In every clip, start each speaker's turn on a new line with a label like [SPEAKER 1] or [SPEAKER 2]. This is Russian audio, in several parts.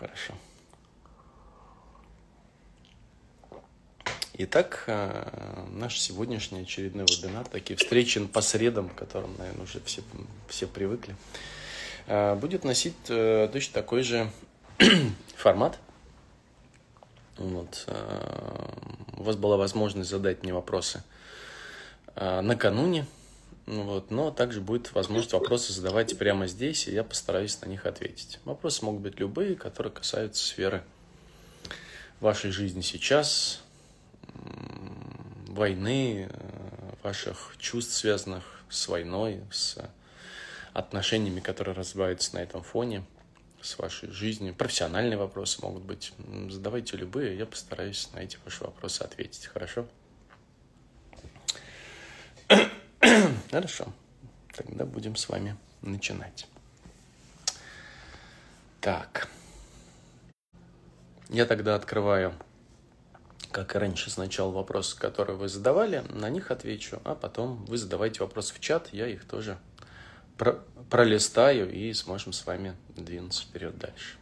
[SPEAKER 1] хорошо. Итак, э, наш сегодняшний очередной вебинар, такие встречи по средам, к которым, наверное, уже все, все привыкли, э, будет носить э, точно такой же формат. Вот. У вас была возможность задать мне вопросы накануне, вот, но также будет возможность вопросы задавать прямо здесь, и я постараюсь на них ответить. Вопросы могут быть любые, которые касаются сферы вашей жизни сейчас, войны, э, ваших чувств, связанных с войной, с отношениями, которые развиваются на этом фоне, с вашей жизнью. Профессиональные вопросы могут быть. Задавайте любые, я постараюсь на эти ваши вопросы ответить. Хорошо? Хорошо. Тогда будем с вами начинать. Так. Я тогда открываю как и раньше, сначала вопросы, которые вы задавали, на них отвечу, а потом вы задавайте вопросы в чат, я их тоже про пролистаю и сможем с вами двинуться вперед дальше.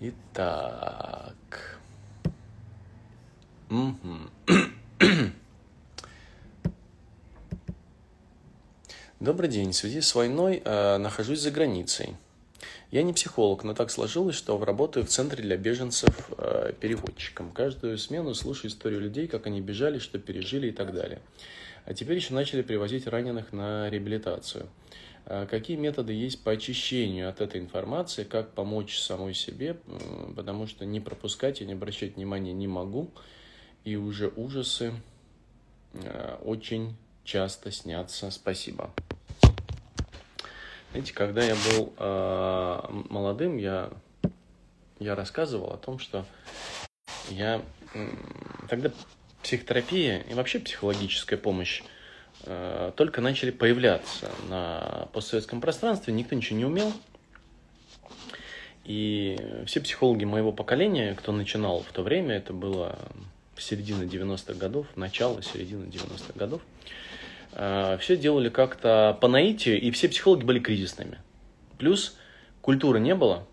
[SPEAKER 1] Итак. Добрый день. В связи с войной э, нахожусь за границей. Я не психолог, но так сложилось, что работаю в центре для беженцев э, переводчиком. Каждую смену слушаю историю людей, как они бежали, что пережили и так далее. А теперь еще начали привозить раненых на реабилитацию. А какие методы есть по очищению от этой информации, как помочь самой себе, потому что не пропускать и не обращать внимания не могу, и уже ужасы э, очень часто снятся. Спасибо. Знаете, когда я был э, молодым, я, я рассказывал о том, что я э, тогда психотерапия и вообще психологическая помощь э, только начали появляться на постсоветском пространстве, никто ничего не умел. И все психологи моего поколения, кто начинал в то время, это было середина 90-х годов, начало, середина 90-х годов, Э, все делали как-то по наитию, и все психологи были кризисными. Плюс культуры не было,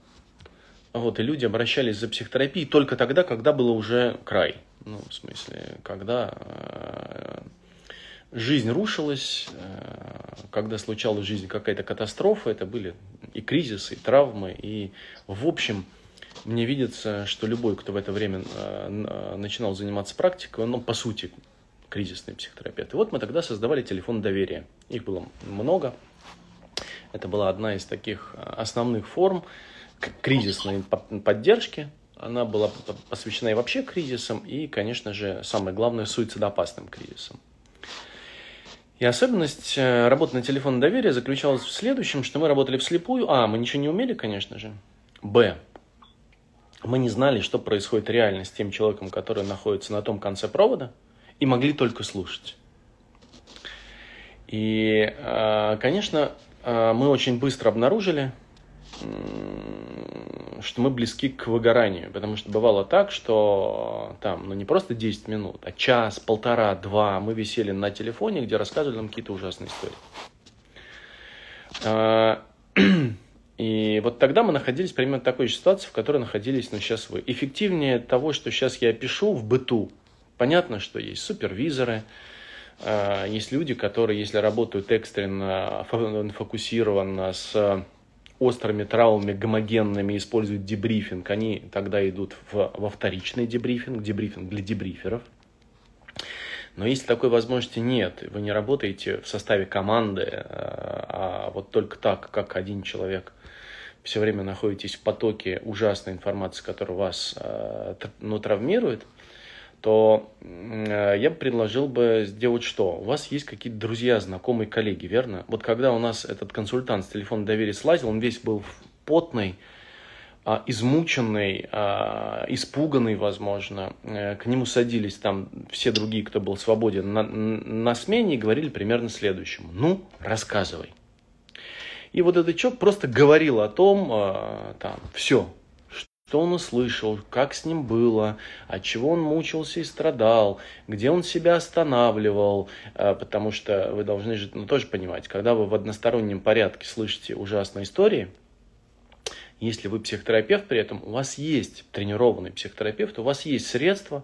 [SPEAKER 1] вот, и люди обращались за психотерапией только тогда, когда было уже край. Ну, в смысле, когда э, жизнь рушилась, э, когда случалась в жизни какая-то катастрофа, это были и кризисы, и травмы, и в общем, мне видится, что любой, кто в это время э, начинал заниматься практикой, он, ну, по сути, кризисные психотерапевты. Вот мы тогда создавали телефон доверия. Их было много. Это была одна из таких э, основных форм кризисной поддержки. Она была посвящена и вообще кризисам, и, конечно же, самое главное, суицидоопасным кризисам. И особенность э, работы на телефон доверия заключалась в следующем, что мы работали вслепую. А, мы ничего не умели, конечно же. Б, мы не знали, что происходит реально с тем человеком, который находится на том конце провода – и могли только слушать. И, а, конечно, а, мы очень быстро обнаружили, что мы близки к выгоранию, потому что бывало так, что там, ну не просто 10 минут, а час, полтора, два мы висели на телефоне, где рассказывали нам какие-то ужасные истории. А, и вот тогда мы находились примерно в такой же ситуации, в которой находились ну, сейчас вы. Эффективнее того, что сейчас я пишу в быту, Понятно, что есть супервизоры, а, есть люди, которые, если работают экстренно, фокусированно, с острыми травмами, гомогенными, используют дебрифинг, они тогда идут в, во вторичный дебрифинг, дебрифинг для дебриферов. Но если такой возможности нет, вы не работаете в составе команды, а, а вот только так, как один человек, все время находитесь в потоке ужасной информации, которая вас а, ну, травмирует – то э, я бы предложил бы сделать что? У вас есть какие-то друзья, знакомые, коллеги, верно? Вот когда у нас этот консультант с телефона доверия слазил, он весь был потный, а, измученный, а, испуганный, возможно. Э, к нему садились там все другие, кто был свободен на, на смене и говорили примерно следующему. Ну, рассказывай. И вот этот человек просто говорил о том, а, там, все, что он услышал, как с ним было, от чего он мучился и страдал, где он себя останавливал, э, потому что вы должны же ну, тоже понимать, когда вы в одностороннем порядке слышите ужасные истории, Если вы психотерапевт при этом, у вас есть тренированный психотерапевт, у вас есть средства,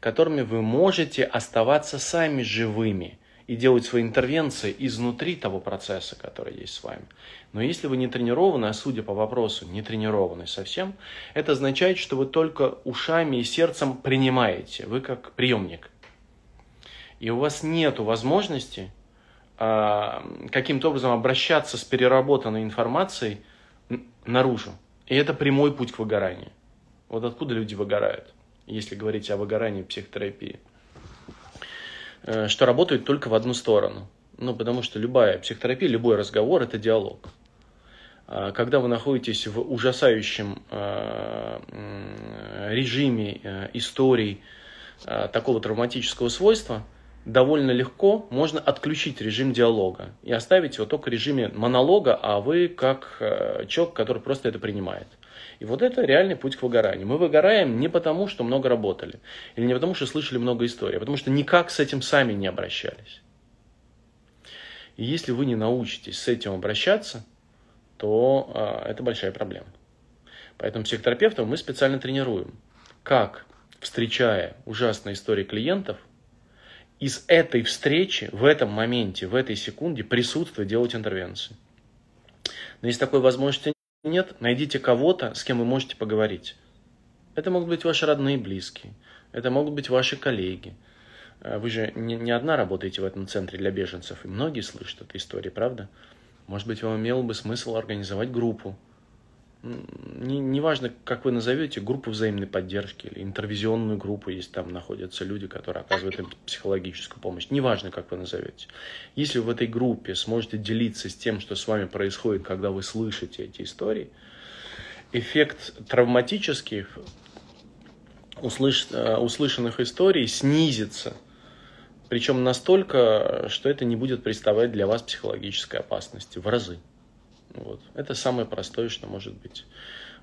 [SPEAKER 1] которыми вы можете оставаться сами живыми и делать свои интервенции изнутри того процесса, который есть с вами. Но если вы не тренированы, а судя по вопросу, не тренированы совсем, это означает, что вы только ушами и сердцем принимаете, вы как приемник. И у вас нет возможности а, каким-то образом обращаться с переработанной информацией наружу. И это прямой путь к выгоранию. Вот откуда люди выгорают, если говорить о выгорании психотерапии. Э, что работает только в одну сторону. Ну, потому что любая психотерапия, любой разговор – это диалог. А когда вы находитесь в ужасающем э, режиме э, историй такого травматического свойства – довольно легко можно отключить режим диалога и оставить его только в режиме монолога, а вы как человек, который просто это принимает. И вот это реальный путь к выгоранию. Мы выгораем не потому, что много работали, или не потому, что слышали много историй, а потому что никак с этим сами не обращались. И если вы не научитесь с этим обращаться, то а, это большая проблема. Поэтому психотерапевтов мы специально тренируем, как, встречая ужасные истории клиентов, из этой встречи, в этом моменте, в этой секунде присутствовать, делать интервенции. Но если такой возможности нет, найдите кого-то, с кем вы можете поговорить. Это могут быть ваши родные и близкие, это могут быть ваши коллеги. Э, вы же не, не одна работаете в этом центре для беженцев, и многие слышат эту историю, правда? Может быть, вам имело бы смысл организовать группу, не, неважно, как вы назовете, группу взаимной поддержки или интервизионную группу, если там находятся люди, которые оказывают им психологическую помощь. Неважно, как вы назовете. Если вы в этой группе сможете делиться с тем, что с вами происходит, когда вы слышите эти истории, эффект травматических услыш... Э, услышанных историй снизится. Причем настолько, что это не будет представлять для вас психологической опасности в разы. Вот. Это самое простое, что может быть.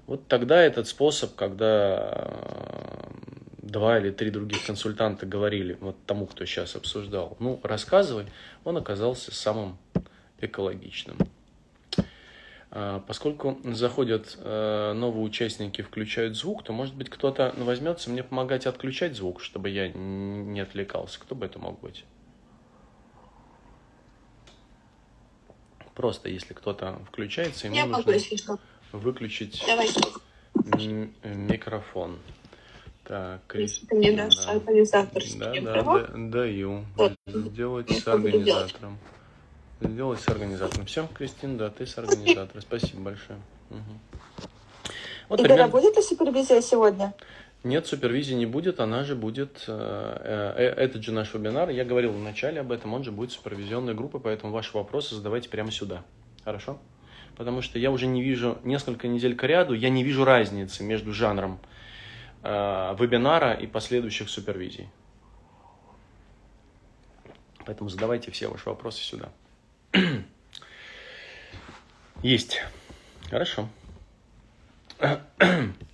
[SPEAKER 1] Вот тогда этот способ, когда э, два или три других консультанта говорили вот тому, кто сейчас обсуждал, ну, рассказывай, он оказался самым экологичным. А, поскольку заходят э, новые участники, включают звук, то, может быть, кто-то возьмется мне помогать отключать звук, чтобы я не отвлекался. Кто бы это мог быть? Просто если кто-то включается, ему Я нужно выключить Давай. микрофон. Так, Кристина. Ты мне дашь да. организаторский да, да, да, даю. Вот. Сделать с организатором. Сделать с организатором. Всем, Кристина, да, ты с организатором. Спасибо большое. Угу.
[SPEAKER 2] Вот И примерно... будет ли супервизия сегодня?
[SPEAKER 1] Нет, супервизии не будет, она же будет, э, э, этот же наш вебинар, я говорил в начале об этом, он же будет супервизионной группой, поэтому ваши вопросы задавайте прямо сюда, хорошо? Потому что я уже не вижу, несколько недель к ряду, я не вижу разницы между жанром э, вебинара и последующих супервизий. Поэтому задавайте все ваши вопросы сюда. Есть. Хорошо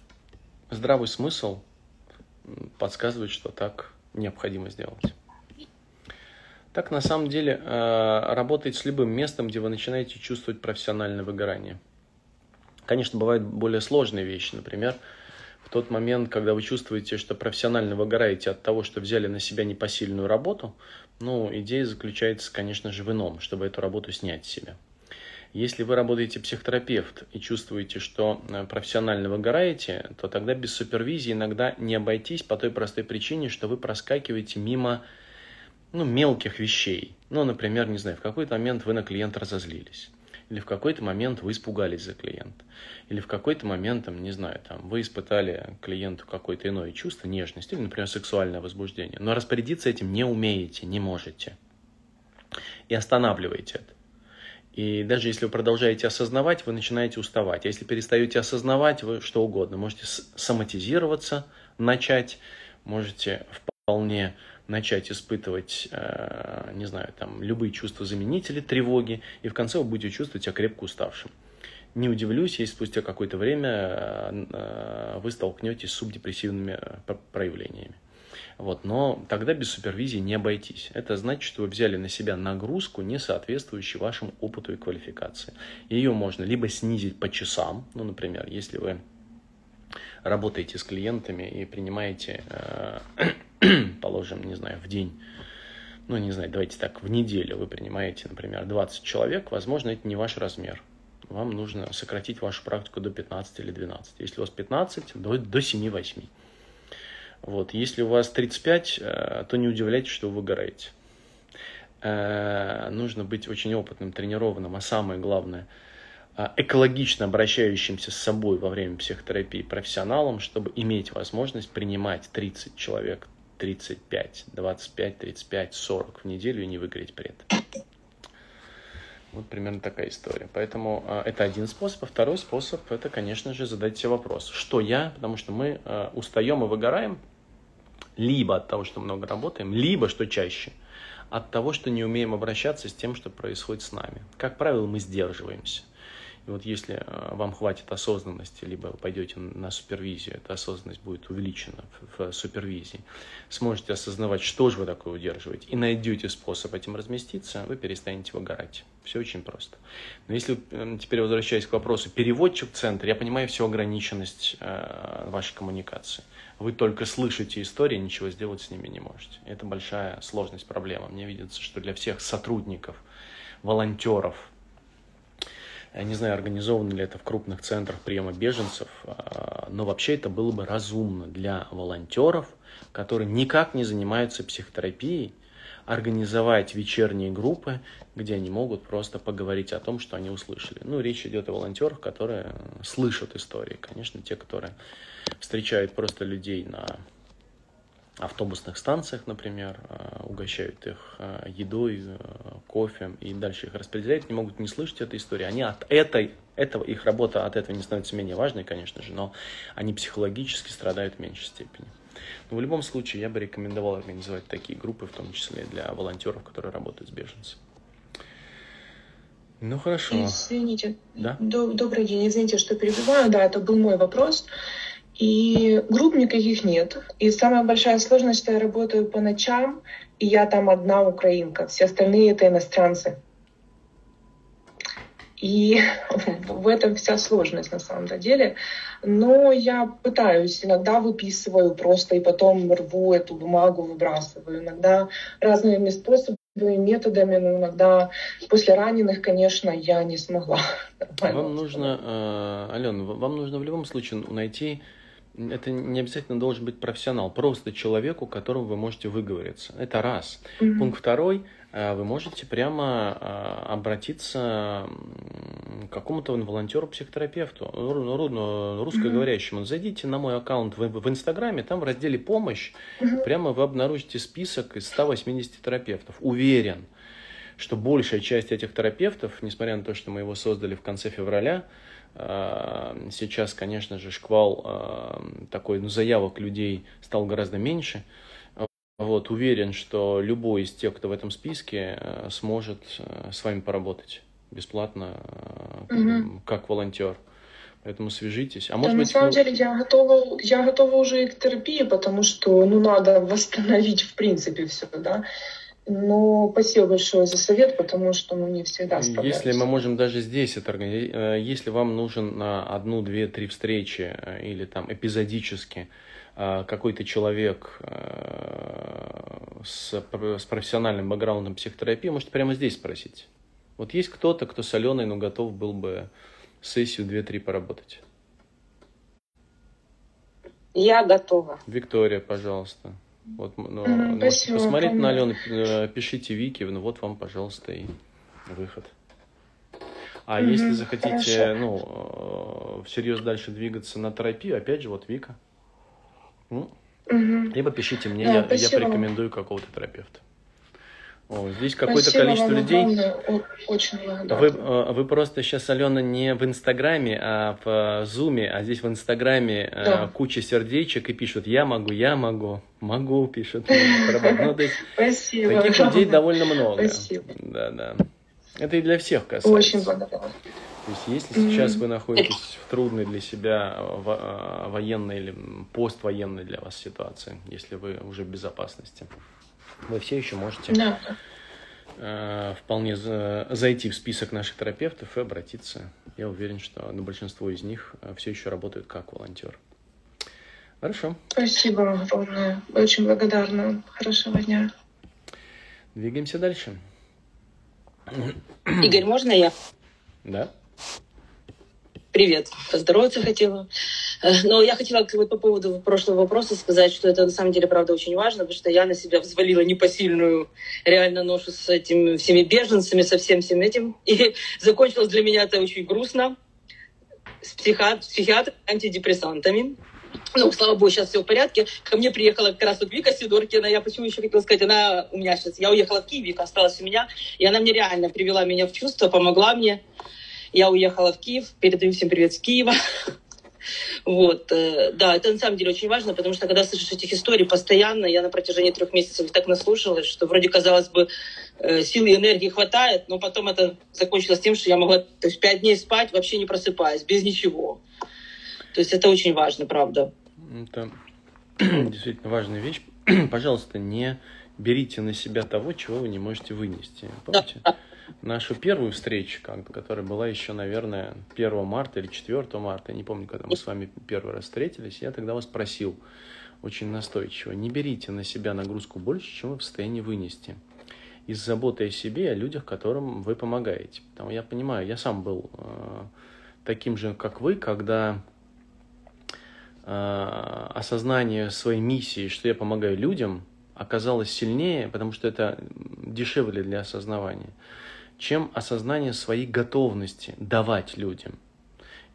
[SPEAKER 1] здравый смысл подсказывает, что так необходимо сделать. Так на самом деле э, работает с любым местом, где вы начинаете чувствовать профессиональное выгорание. Конечно, бывают более сложные вещи. Например, в тот момент, когда вы чувствуете, что профессионально выгораете от того, что взяли на себя непосильную работу, ну, идея заключается, конечно же, в ином, чтобы эту работу снять с себя. Если вы работаете психотерапевт и чувствуете, что э, профессионально выгораете, то тогда без супервизии иногда не обойтись по той простой причине, что вы проскакиваете мимо ну, мелких вещей. Ну, например, не знаю, в какой-то момент вы на клиента разозлились. Или в какой-то момент вы испугались за клиента. Или в какой-то момент, там, не знаю, там, вы испытали клиенту какое-то иное чувство, нежность, или, например, сексуальное возбуждение. Но распорядиться этим не умеете, не можете. И останавливаете это. И даже если вы продолжаете осознавать, вы начинаете уставать. А если перестаете осознавать, вы что угодно. Можете соматизироваться, начать, можете вполне начать испытывать, э, не знаю, там, любые чувства заменители, тревоги, и в конце вы будете чувствовать себя крепко уставшим. Не удивлюсь, если спустя какое-то время э, вы столкнетесь с субдепрессивными э, проявлениями. Вот, но тогда без супервизии не обойтись. Это значит, что вы взяли на себя нагрузку, не соответствующую вашему опыту и квалификации. Ее можно либо снизить по часам, ну, например, если вы работаете с клиентами и принимаете, э, положим, не знаю, в день, ну, не знаю, давайте так, в неделю вы принимаете, например, 20 человек, возможно, это не ваш размер. Вам нужно сократить вашу практику до 15 или 12. Если у вас 15, до, до 7-8. Вот. Если у вас 35, э, то не удивляйтесь, что вы выгораете. Э, нужно быть очень опытным, тренированным, а самое главное, э, экологично обращающимся с собой во время психотерапии профессионалом, чтобы иметь возможность принимать 30 человек, 35, 25, 35, 40 в неделю и не выгореть при этом. Вот примерно такая история. Поэтому э, это один способ. А второй способ – это, конечно же, задать себе вопрос. Что я? Потому что мы э, устаем и выгораем либо от того, что много работаем, либо, что чаще, от того, что не умеем обращаться с тем, что происходит с нами. Как правило, мы сдерживаемся. И вот если э, вам хватит осознанности, либо пойдете на супервизию, эта осознанность будет увеличена в супервизии, сможете осознавать, что же вы такое удерживаете, и найдете способ этим разместиться, вы перестанете выгорать. Все очень просто. Но если, э, теперь возвращаясь к вопросу, переводчик в центре, я понимаю всю ограниченность э, вашей коммуникации. Вы только слышите истории, ничего сделать с ними не можете. Это большая сложность, проблема. Мне видится, что для всех сотрудников, волонтеров, не знаю, организовано ли это в крупных центрах приема беженцев, а, но вообще это было бы разумно для волонтеров, которые никак не занимаются психотерапией, организовать вечерние группы, где они могут просто поговорить о том, что они услышали. Ну, речь идет о волонтерах, которые слышат истории. Конечно, те, которые встречают просто людей на автобусных станциях, например, э, угощают их э, едой, э, кофе и дальше их распределяют, не могут не слышать этой истории. Они от этой, этого, их работа от этого не становится менее важной, конечно же, но они психологически страдают в меньшей степени. Но в любом случае я бы рекомендовал организовать такие группы, в том числе для волонтеров, которые работают с беженцами. Ну хорошо.
[SPEAKER 2] Извините. Да? Добрый день, извините, что перебиваю. Да, это был мой вопрос. И групп никаких нет. И самая большая сложность, что я работаю по ночам, и я там одна украинка. Все остальные это иностранцы. И в этом вся сложность на самом деле. Но я пытаюсь, иногда выписываю просто и потом рву эту бумагу, выбрасываю. Иногда разными способами методами, но иногда после раненых, конечно, я не смогла.
[SPEAKER 1] Вам нужно, э, Алена, вам нужно в любом случае найти это не обязательно должен быть профессионал, просто человеку, которому вы можете выговориться. Это раз. Mm-hmm. Пункт второй. Э, вы можете прямо э, обратиться к какому-то волонтеру-психотерапевту, русскоговорящему. Зайдите на мой аккаунт в, Инстаграме, там в разделе «Помощь» прямо вы обнаружите список из 180 терапевтов. Уверен, что большая часть этих терапевтов, несмотря на то, что мы его создали в конце февраля, сейчас, конечно же, шквал э, такой, ну, заявок людей стал гораздо меньше. Вот, уверен, что любой из тех, кто в этом списке, э, сможет с вами поработать бесплатно, угу. как волонтер. Поэтому свяжитесь.
[SPEAKER 2] А может да, быть, на самом вы... деле я готова, я готова уже и к терапии, потому что ну, надо восстановить в принципе все, да. Но спасибо большое за совет, потому что ну, не всегда
[SPEAKER 1] справляюсь. Если мы можем даже здесь это организовать, э, если вам нужен на одну, две, три встречи э, или там эпизодически э, какой-то человек с, с профессиональным бэкграундом психотерапии, можете прямо здесь спросить. Вот есть кто-то, кто с Аленой, но готов был бы сессию 2-3 поработать?
[SPEAKER 2] Я готова.
[SPEAKER 1] Виктория, пожалуйста. Вот, ну, mm, можете посмотреть на Алену, э, пишите Вики, ну вот вам, пожалуйста, и выход. А mm-hmm, если захотите, хорошо. ну, э, всерьез дальше двигаться на терапию, опять же, вот Вика. Ну, mm-hmm. Либо пишите мне, да, я, я порекомендую какого-то терапевта. О, здесь какое-то количество людей.
[SPEAKER 2] Очень
[SPEAKER 1] вы, э, вы просто сейчас, Алена, не в Инстаграме, а в Зуме, а здесь в Инстаграме э, да. куча сердечек и пишут «я могу, я могу, могу» пишут. Ну,
[SPEAKER 2] Спасибо.
[SPEAKER 1] Таких людей довольно много. Спасибо. Да, да. Это и для всех касается.
[SPEAKER 2] Очень благодарна.
[SPEAKER 1] То есть, если сейчас вы находитесь в трудной для себя военной или поствоенной для вас ситуации, если вы уже в безопасности, вы все еще можете да. э, вполне за, зайти в список наших терапевтов и обратиться. Я уверен, что на большинство из них э, все еще работают как волонтер. Хорошо.
[SPEAKER 2] Спасибо вам огромное. Очень благодарна. Хорошего дня.
[SPEAKER 1] Двигаемся дальше.
[SPEAKER 3] Игорь, можно я?
[SPEAKER 1] Да.
[SPEAKER 3] Привет. Поздороваться хотела. Э, но я хотела вот по поводу прошлого вопроса сказать, что это на самом деле, правда, очень важно, потому что я на себя взвалила непосильную реально ношу с этими всеми беженцами, со всем всем этим. И закончилось для меня это очень грустно. С, психиат... с психиатром, антидепрессантами. Ну, слава богу, сейчас все в порядке. Ко мне приехала как раз вот Вика Сидоркина. Я почему еще хотела сказать, она у меня сейчас, я уехала в Киев, Вика осталась у меня, и она мне реально привела меня в чувство, помогла мне. Я уехала в Киев, передаю всем привет с Киева. Вот, э, да, это на самом деле очень важно, потому что когда слышишь этих историй постоянно, я на протяжении трех месяцев так наслушалась, что вроде казалось бы э, силы и энергии хватает, но потом это закончилось тем, что я могла то есть, пять дней спать, вообще не просыпаясь, без ничего. То есть это очень важно, правда.
[SPEAKER 1] Это действительно важная вещь. Пожалуйста, не берите на себя того, чего вы не можете вынести. Помните? Да нашу первую встречу, которая была еще, наверное, 1 марта или 4 марта, я не помню, когда мы с вами первый раз встретились, я тогда вас просил очень настойчиво, не берите на себя нагрузку больше, чем вы в состоянии вынести. Из заботы о себе и о людях, которым вы помогаете. Потому я понимаю, я сам был э, таким же, как вы, когда осознание своей миссии, что я помогаю людям, оказалось сильнее, потому что это дешевле для осознавания чем осознание своей готовности давать людям.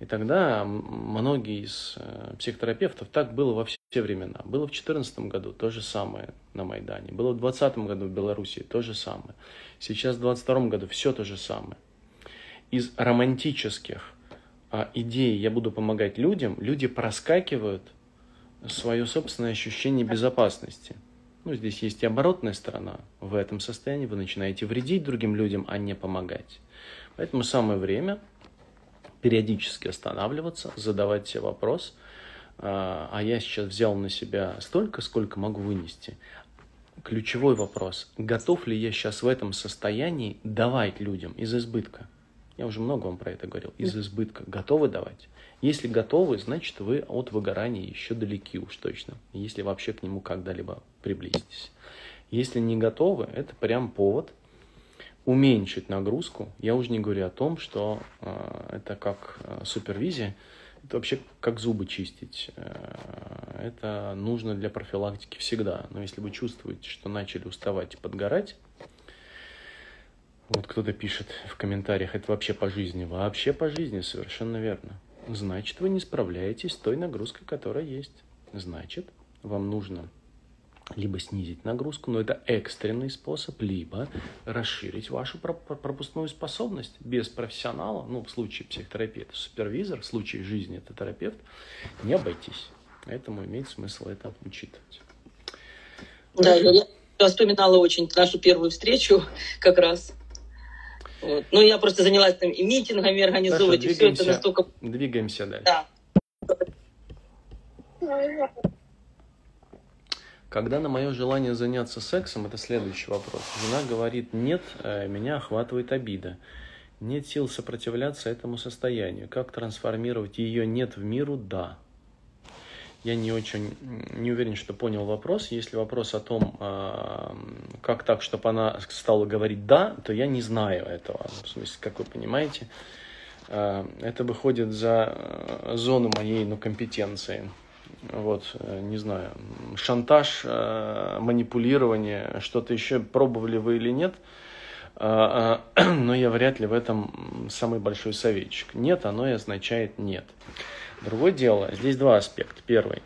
[SPEAKER 1] И тогда многие из э, психотерапевтов, так было во все времена. Было в 2014 году то же самое на Майдане. Было в 2020 году в Беларуси то же самое. Сейчас в 2022 году все то же самое. Из романтических а, идей «я буду помогать людям» люди проскакивают свое собственное ощущение безопасности – ну, здесь есть и оборотная сторона. В этом состоянии вы начинаете вредить другим людям, а не помогать. Поэтому самое время периодически останавливаться, задавать себе вопрос, а, а я сейчас взял на себя столько, сколько могу вынести. Ключевой вопрос, готов ли я сейчас в этом состоянии давать людям из избытка? Я уже много вам про это говорил. Из избытка. Готовы давать? Если готовы, значит вы от выгорания еще далеки уж точно. Если вообще к нему когда-либо приблизитесь. Если не готовы, это прям повод уменьшить нагрузку. Я уже не говорю о том, что э, это как э, супервизия, это вообще как зубы чистить. Э, это нужно для профилактики всегда. Но если вы чувствуете, что начали уставать и подгорать, вот кто-то пишет в комментариях, это вообще по жизни. Вообще по жизни, совершенно верно. Значит, вы не справляетесь с той нагрузкой, которая есть. Значит, вам нужно либо снизить нагрузку, но это экстренный способ, либо расширить вашу пропускную способность без профессионала, ну, в случае психотерапии это супервизор, в случае жизни это терапевт, не обойтись. Поэтому имеет смысл это учитывать.
[SPEAKER 3] Да, я вспоминала очень нашу первую встречу как раз вот. Ну, я просто занялась там и митингами организовывать, Хорошо, и все это настолько...
[SPEAKER 1] Двигаемся дальше. Да. Когда на мое желание заняться сексом, это следующий вопрос. Жена говорит, нет, э, меня охватывает обида. Нет сил сопротивляться этому состоянию. Как трансформировать ее нет в миру? Да я не очень не уверен, что понял вопрос. Если вопрос о том, а, как так, чтобы она стала говорить «да», то я не знаю этого. В смысле, как вы понимаете, а, это выходит за зону моей ну, компетенции. Вот, э, не знаю, шантаж, э, манипулирование, что-то еще пробовали вы или нет, а, но я вряд ли в этом самый большой советчик. Нет, оно и означает нет. Другое дело, здесь два аспекта. Первый.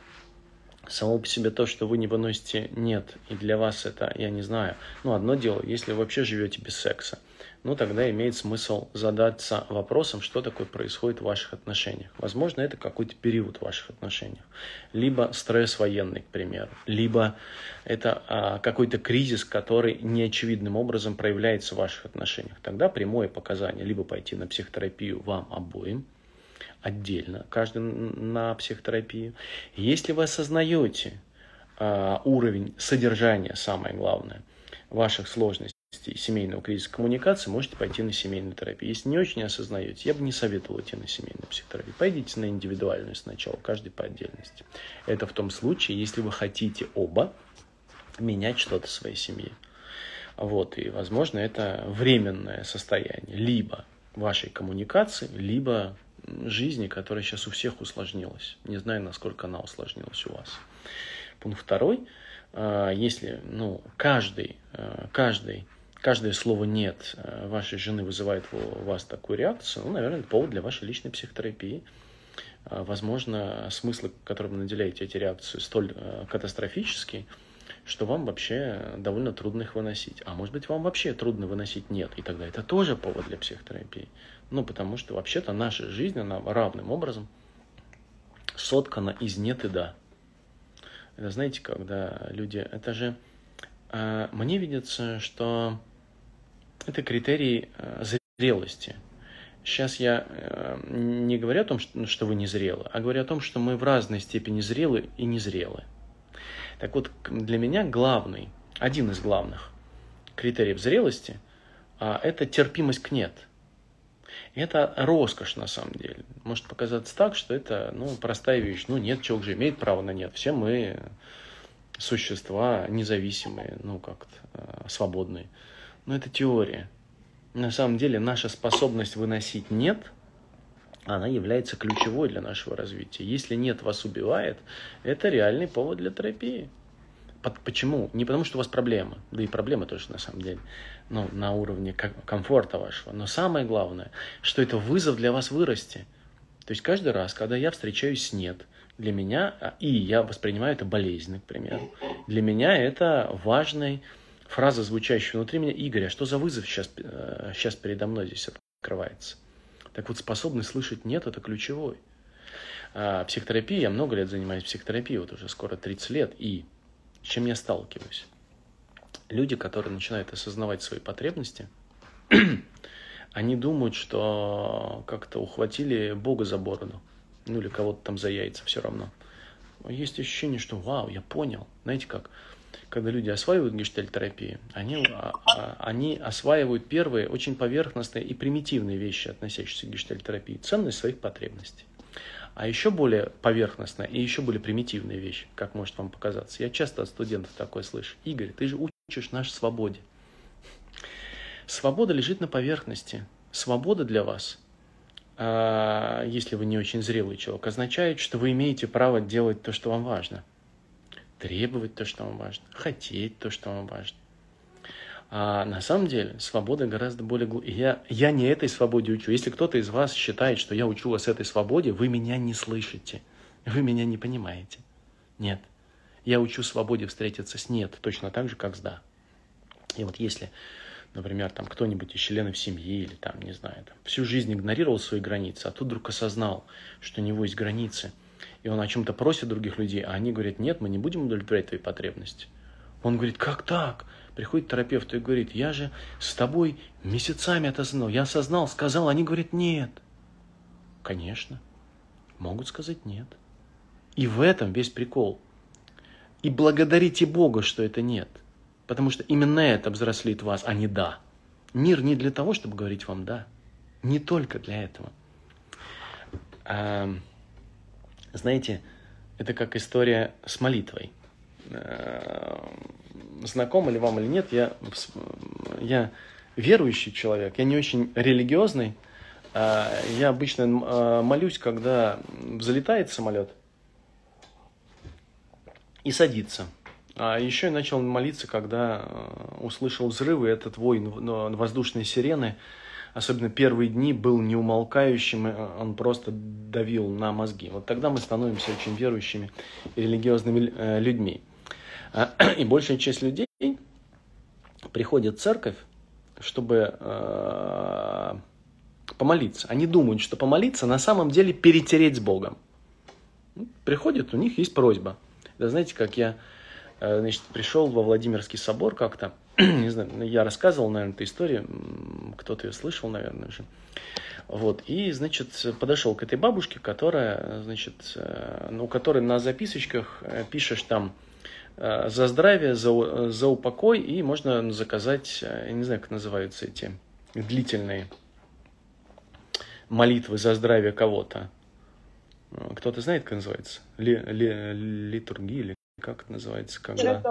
[SPEAKER 1] Само по себе то, что вы не выносите «нет», и для вас это, я не знаю, ну, одно дело, если вы вообще живете без секса. ну тогда имеет смысл задаться вопросом, что такое происходит в ваших отношениях. Возможно, это какой-то период в ваших отношениях. Либо стресс военный, к примеру, либо это а, какой-то кризис, который неочевидным образом проявляется в ваших отношениях. Тогда прямое показание либо пойти на психотерапию вам обоим, отдельно, каждый на психотерапию. Если вы осознаете а, уровень содержания, самое главное, ваших сложностей, семейного кризиса коммуникации, можете пойти на семейную терапию. Если не очень осознаете, я бы не советовал идти на семейную психотерапию. Пойдите на индивидуальную сначала, каждый по отдельности. Это в том случае, если вы хотите оба менять что-то в своей семье. Вот, и, возможно, это временное состояние либо вашей коммуникации, либо жизни, которая сейчас у всех усложнилась. Не знаю, насколько она усложнилась у вас. Пункт второй. А, если ну, каждый, а, каждый, каждое слово «нет» а, вашей жены вызывает у вас такую реакцию, ну, наверное, это повод для вашей личной психотерапии. Возможно, смысл, которым вы наделяете эти реакции, столь катастрофический, что вам вообще довольно трудно их выносить. А может быть, вам вообще трудно выносить нет, и тогда это тоже повод для психотерапии. Ну, потому что вообще-то наша жизнь, она равным образом соткана из нет и да. Это знаете, когда люди... Это же... Э, мне видится, что это критерий э, зрелости. Сейчас я э, не говорю о том, что, вы не зрелы, а говорю о том, что мы в разной степени зрелы и незрелы. Так вот, для меня главный, один из главных критериев зрелости а, – это терпимость к «нет». Это роскошь на самом деле. Может показаться так, что это ну, простая вещь. Ну нет, человек же имеет право на нет. Все мы существа независимые, ну как-то э, свободные. Но это теория. На самом деле наша способность выносить нет, она является ключевой для нашего развития. Если нет вас убивает, это реальный повод для терапии. Почему? Не потому, что у вас проблема, да и проблема тоже на самом деле, ну, на уровне комфорта вашего. Но самое главное, что это вызов для вас вырасти. То есть каждый раз, когда я встречаюсь с «нет», для меня, а, и я воспринимаю это болезненно, к примеру, для меня это важная фраза, звучащая внутри меня, Игорь, а что за вызов сейчас, сейчас э, передо мной здесь открывается? Так вот, способность слышать «нет» – это ключевой. А психотерапия, я много лет занимаюсь психотерапией, вот уже скоро 30 лет, и с чем я сталкиваюсь? Люди, которые начинают осознавать свои потребности, они думают, что как-то ухватили Бога за бороду, ну или кого-то там за яйца, все равно. Есть ощущение, что вау, я понял. Знаете как? Когда люди осваивают гештальтерапию, они, а, а, они осваивают первые очень поверхностные и примитивные вещи, относящиеся к гештальтерапии, ценность своих потребностей. А еще более поверхностная и еще более примитивная вещь, как может вам показаться. Я часто от студентов такое слышу. Игорь, ты же учишь наш свободе. Свобода лежит на поверхности. Свобода для вас, а, если вы не очень зрелый человек, означает, что вы имеете право делать то, что вам важно. Требовать то, что вам важно. Хотеть то, что вам важно. А на самом деле свобода гораздо более... Я, я не этой свободе учу. Если кто-то из вас считает, что я учу вас этой свободе, вы меня не слышите. Вы меня не понимаете. Нет. Я учу свободе встретиться с нет, точно так же, как с да. И вот если, например, там кто-нибудь из членов семьи или там, не знаю, там, всю жизнь игнорировал свои границы, а тут вдруг осознал, что у него есть границы, и он о чем-то просит других людей, а они говорят, нет, мы не будем удовлетворять твои потребности. Он говорит, как так? Приходит терапевт и говорит, я же с тобой месяцами это знал, я осознал, сказал, они говорят, нет. Конечно, могут сказать нет. И в этом весь прикол. И благодарите Бога, что это нет. Потому что именно это взрослит вас, а не да. Мир не для того, чтобы говорить вам да. Не только для этого. А, знаете, это как история с молитвой. А, знакомо ли вам или нет, я, я верующий человек, я не очень религиозный. А, я обычно а, молюсь, когда взлетает самолет и садится. А еще я начал молиться, когда а, услышал взрывы, этот вой воздушной сирены, особенно первые дни, был неумолкающим, он просто давил на мозги. Вот тогда мы становимся очень верующими и религиозными э, людьми. И большая часть людей приходит в церковь чтобы э, помолиться. Они думают, что помолиться на самом деле перетереть с Богом. Приходят, у них есть просьба. Да знаете, как я э, значит, пришел во Владимирский собор как-то, не знаю, я рассказывал, наверное, эту историю, кто-то ее слышал, наверное, уже. Вот, и, значит, подошел к этой бабушке, которая, значит, э, ну, которой на записочках э, пишешь там за здравие, за, за упокой, и можно заказать, я не знаю, как называются эти длительные молитвы за здравие кого-то. Кто-то знает, как называется? Ли, ли, литургия или как это называется? Когда...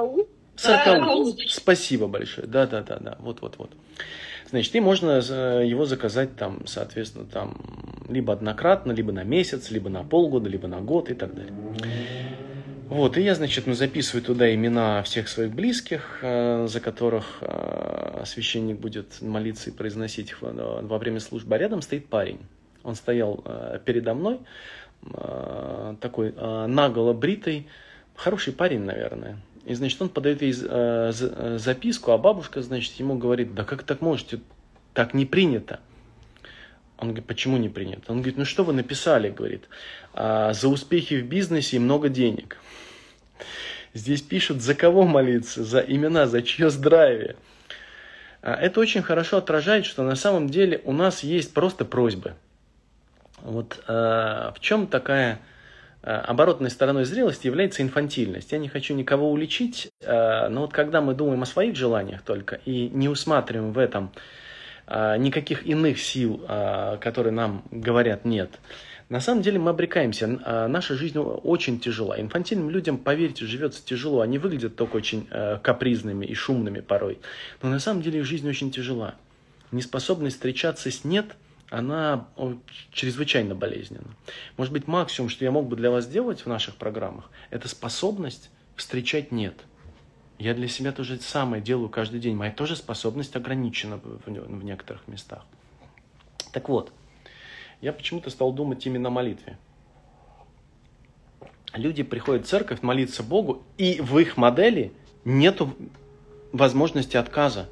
[SPEAKER 1] Сорокаут. Спасибо большое. Да, да, да, да. Вот, вот, вот. Значит, и можно его заказать там, соответственно, там либо однократно, либо на месяц, либо на полгода, либо на год и так далее. Вот, и я, значит, ну, записываю туда имена всех своих близких, э, за которых э, священник будет молиться и произносить их во время службы. А рядом стоит парень. Он стоял э, передо мной, такой наголо бритый, хороший парень, наверное. И, значит, он подает ей записку, а бабушка, значит, ему говорит, да как так можете, так не принято. Он говорит, почему не принято? Он говорит, ну что вы написали, говорит, за успехи в бизнесе и много денег. Здесь пишут, за кого молиться, за имена, за чье здравие. А, это очень хорошо отражает, что на самом деле у нас есть просто просьбы. Вот э, в чем такая э, оборотной стороной зрелости является инфантильность. Я не хочу никого уличить, э, но вот когда мы думаем о своих желаниях только и не усматриваем в этом э, никаких иных сил, э, которые нам говорят нет, на самом деле мы обрекаемся. А, наша жизнь очень тяжела. Инфантильным людям, поверьте, живется тяжело. Они выглядят только очень э, капризными и шумными порой. Но на самом деле их жизнь очень тяжела. Неспособность встречаться с «нет» она чрезвычайно болезненна. Может быть, максимум, что я мог бы для вас сделать в наших программах, это способность встречать «нет». Я для себя тоже самое делаю каждый день. Моя тоже способность ограничена в некоторых местах. Так вот, я почему-то стал думать именно о молитве. Люди приходят в церковь молиться Богу, и в их модели нет возможности отказа.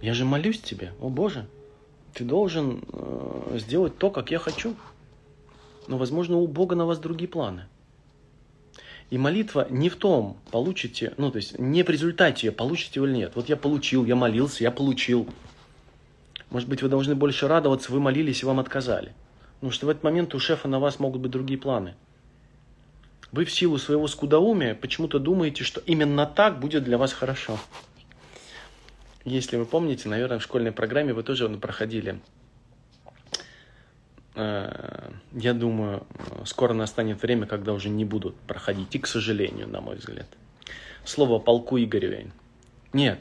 [SPEAKER 1] Я же молюсь тебе, о Боже, ты должен э, сделать то, как я хочу. Но, возможно, у Бога на вас другие планы. И молитва не в том, получите, ну, то есть не в результате, получите или нет. Вот я получил, я молился, я получил. Может быть, вы должны больше радоваться, вы молились и вам отказали. Потому что в этот момент у шефа на вас могут быть другие планы. Вы в силу своего скудоумия почему-то думаете, что именно так будет для вас хорошо. Если вы помните, наверное, в школьной программе вы тоже проходили. Э, я думаю, скоро настанет время, когда уже не будут проходить. И, к сожалению, на мой взгляд. Слово полку Игореве. Нет.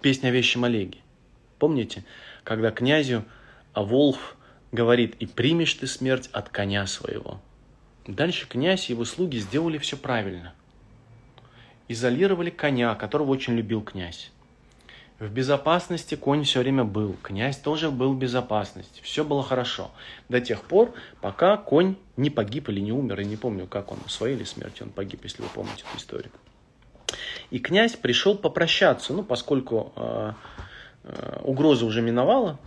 [SPEAKER 1] Песня о вещем Олеге. Помните, когда князю а Волф говорит, и примешь ты смерть от коня своего. Дальше князь и его слуги сделали все правильно. Изолировали коня, которого очень любил князь. В безопасности конь все время был. Князь тоже был в безопасности. Все было хорошо. До тех пор, пока конь не погиб или не умер. Я не помню, как он, своей или смерти он погиб, если вы помните эту историю. И князь пришел попрощаться, ну, поскольку э, э, угроза уже миновала,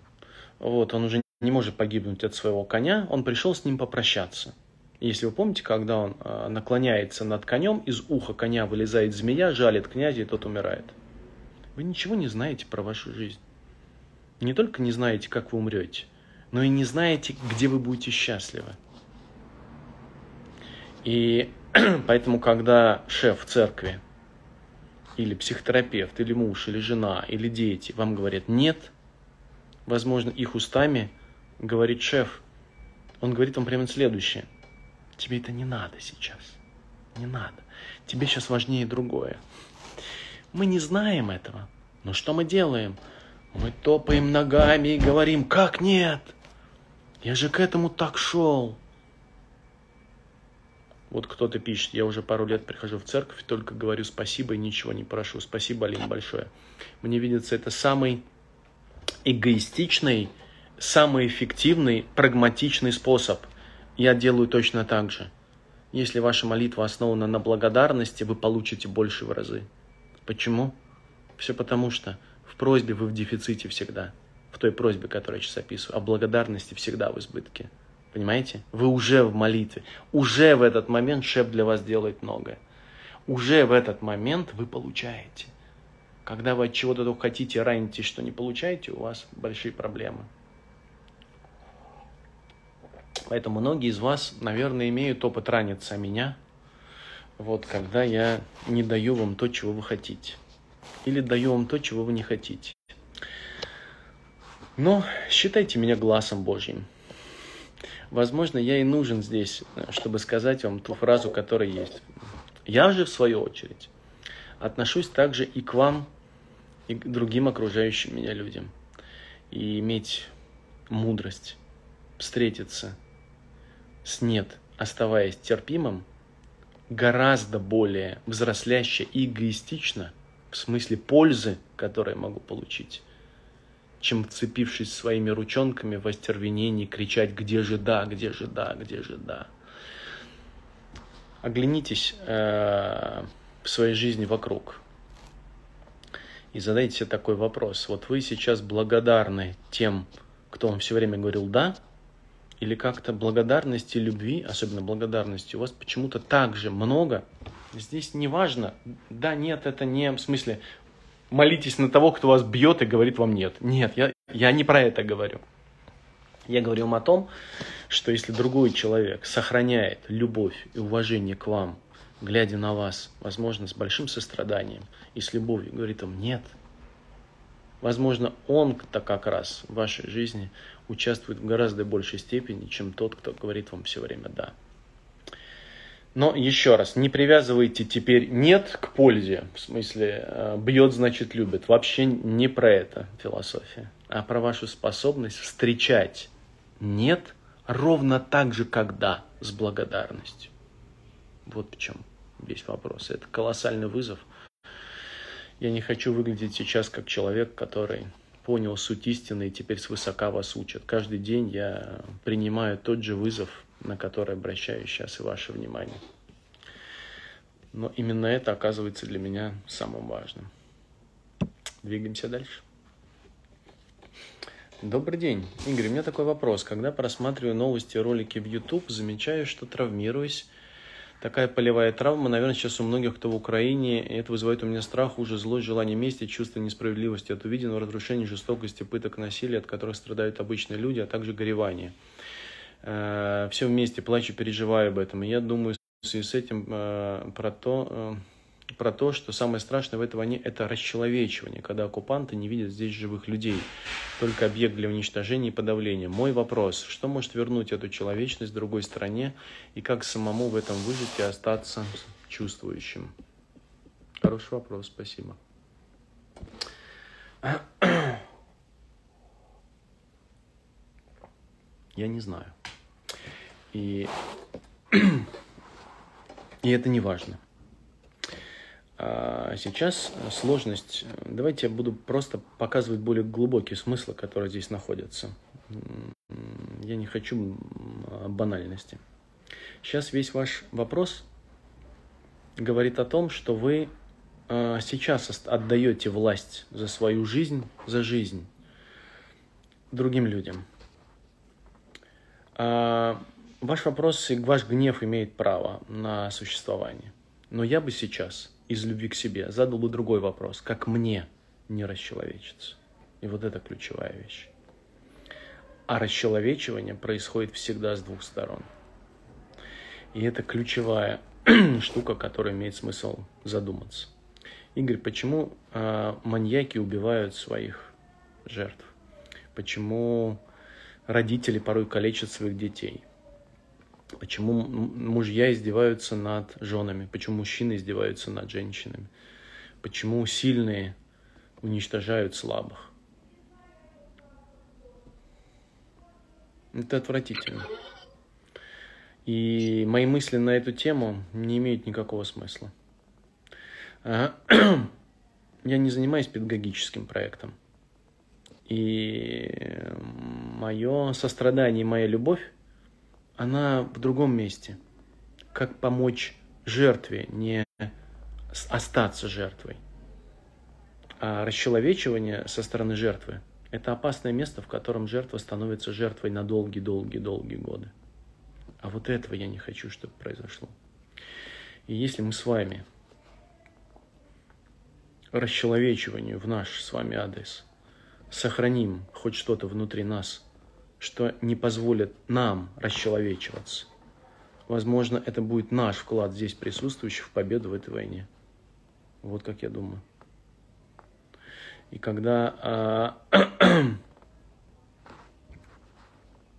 [SPEAKER 1] вот, он уже не может погибнуть от своего коня, он пришел с ним попрощаться. Если вы помните, когда он а, наклоняется над конем, из уха коня вылезает змея, жалит князя, и тот умирает. Вы ничего не знаете про вашу жизнь. Не только не знаете, как вы умрете, но и не знаете, где вы будете счастливы. И поэтому, когда шеф в церкви, или психотерапевт, или муж, или жена, или дети вам говорят «нет», возможно, их устами – говорит шеф, он говорит вам прямо следующее. Тебе это не надо сейчас. Не надо. Тебе сейчас важнее другое. Мы не знаем этого. Но что мы делаем? Мы топаем ногами и говорим, как нет? Я же к этому так шел. Вот кто-то пишет, я уже пару лет прихожу в церковь, только говорю спасибо и ничего не прошу. Спасибо, Алин, большое. Мне видится, это самый эгоистичный самый эффективный, прагматичный способ. Я делаю точно так же. Если ваша молитва основана на благодарности, вы получите больше в разы. Почему? Все потому что В просьбе вы в дефиците всегда. В той просьбе, которую я сейчас описываю. А благодарности всегда в избытке. Понимаете? Вы уже в молитве. Уже в этот момент шеп для вас делает многое. Уже в этот момент вы получаете. Когда вы от чего-то только хотите, ранитесь, что не получаете, у вас большие проблемы. Поэтому многие из вас, наверное, имеют опыт раниться меня, вот когда я не даю вам то, чего вы хотите. Или даю вам то, чего вы не хотите. Но считайте меня глазом Божьим. Возможно, я и нужен здесь, чтобы сказать вам ту фразу, которая есть. Я же, в свою очередь, отношусь также и к вам, и к другим окружающим меня людям. И иметь мудрость, встретиться с «нет», оставаясь терпимым, гораздо более взросляще и эгоистично, в смысле пользы, которую я могу получить, чем вцепившись своими ручонками в остервенении, кричать «где же да, где же да, где же да». Оглянитесь э, в своей жизни вокруг и задайте себе такой вопрос. Вот вы сейчас благодарны тем, кто вам все время говорил «да», или как-то благодарности, любви, особенно благодарности, у вас почему-то так же много. Здесь не важно, да, нет, это не в смысле молитесь на того, кто вас бьет и говорит вам нет. Нет, я, я не про это говорю. Я говорю вам о том, что если другой человек сохраняет любовь и уважение к вам, глядя на вас, возможно, с большим состраданием и с любовью, говорит вам нет, возможно, он-то как раз в вашей жизни участвует в гораздо большей степени, чем тот, кто говорит вам все время «да». Но еще раз, не привязывайте теперь «нет» к пользе, в смысле э, «бьет, значит, любит». Вообще не про это философия, а про вашу способность встречать «нет» ровно так же, как «да» с благодарностью. Вот в чем весь вопрос. Это колоссальный вызов. Я не хочу выглядеть сейчас как человек, который понял суть истины и теперь свысока вас учат. Каждый день я принимаю тот же вызов, на который обращаю сейчас и ваше внимание. Но именно это оказывается для меня самым важным. Двигаемся дальше. Добрый день. Игорь, у меня такой вопрос. Когда просматриваю новости и ролики в YouTube, замечаю, что травмируюсь такая полевая травма, наверное, сейчас у многих, кто в Украине, и это вызывает у меня страх, ужас, злость, желание мести, чувство несправедливости от увиденного разрушения, жестокости, пыток, насилия, от которых страдают обычные люди, а также горевание. Э, Все вместе плачу, переживаю об этом. И я думаю в связи с этим э, про то, э, про то, что самое страшное в этой войне – это расчеловечивание, когда оккупанты не видят здесь живых людей, только объект для уничтожения и подавления. Мой вопрос – что может вернуть эту человечность другой стране и как самому в этом выжить и остаться чувствующим? Хороший вопрос, спасибо. Я не знаю. И, и это не важно. А сейчас сложность. Давайте я буду просто показывать более глубокие смыслы, которые здесь находятся. Я не хочу банальности. Сейчас весь ваш вопрос говорит о том, что вы а, сейчас отдаете власть за свою жизнь, за жизнь другим людям. А, ваш вопрос и ваш гнев имеет право на существование. Но я бы сейчас из любви к себе задал бы другой вопрос. Как мне не расчеловечиться? И вот это ключевая вещь. А расчеловечивание происходит всегда с двух сторон. И это ключевая штука, которая имеет смысл задуматься. Игорь, почему э, маньяки убивают своих жертв? Почему родители порой калечат своих детей? Почему мужья издеваются над женами? Почему мужчины издеваются над женщинами? Почему сильные уничтожают слабых? Это отвратительно. И мои мысли на эту тему не имеют никакого смысла. Я не занимаюсь педагогическим проектом. И мое сострадание моя любовь она в другом месте. Как помочь жертве не остаться жертвой, А расчеловечивание со стороны жертвы – это опасное место, в котором жертва становится жертвой на долгие-долгие-долгие годы. А вот этого я не хочу, чтобы произошло. И если мы с вами расчеловечиванию в наш с вами адрес сохраним хоть что-то внутри нас, что не позволит нам расчеловечиваться, возможно, это будет наш вклад здесь присутствующий в победу в этой войне. Вот как я думаю. И когда э,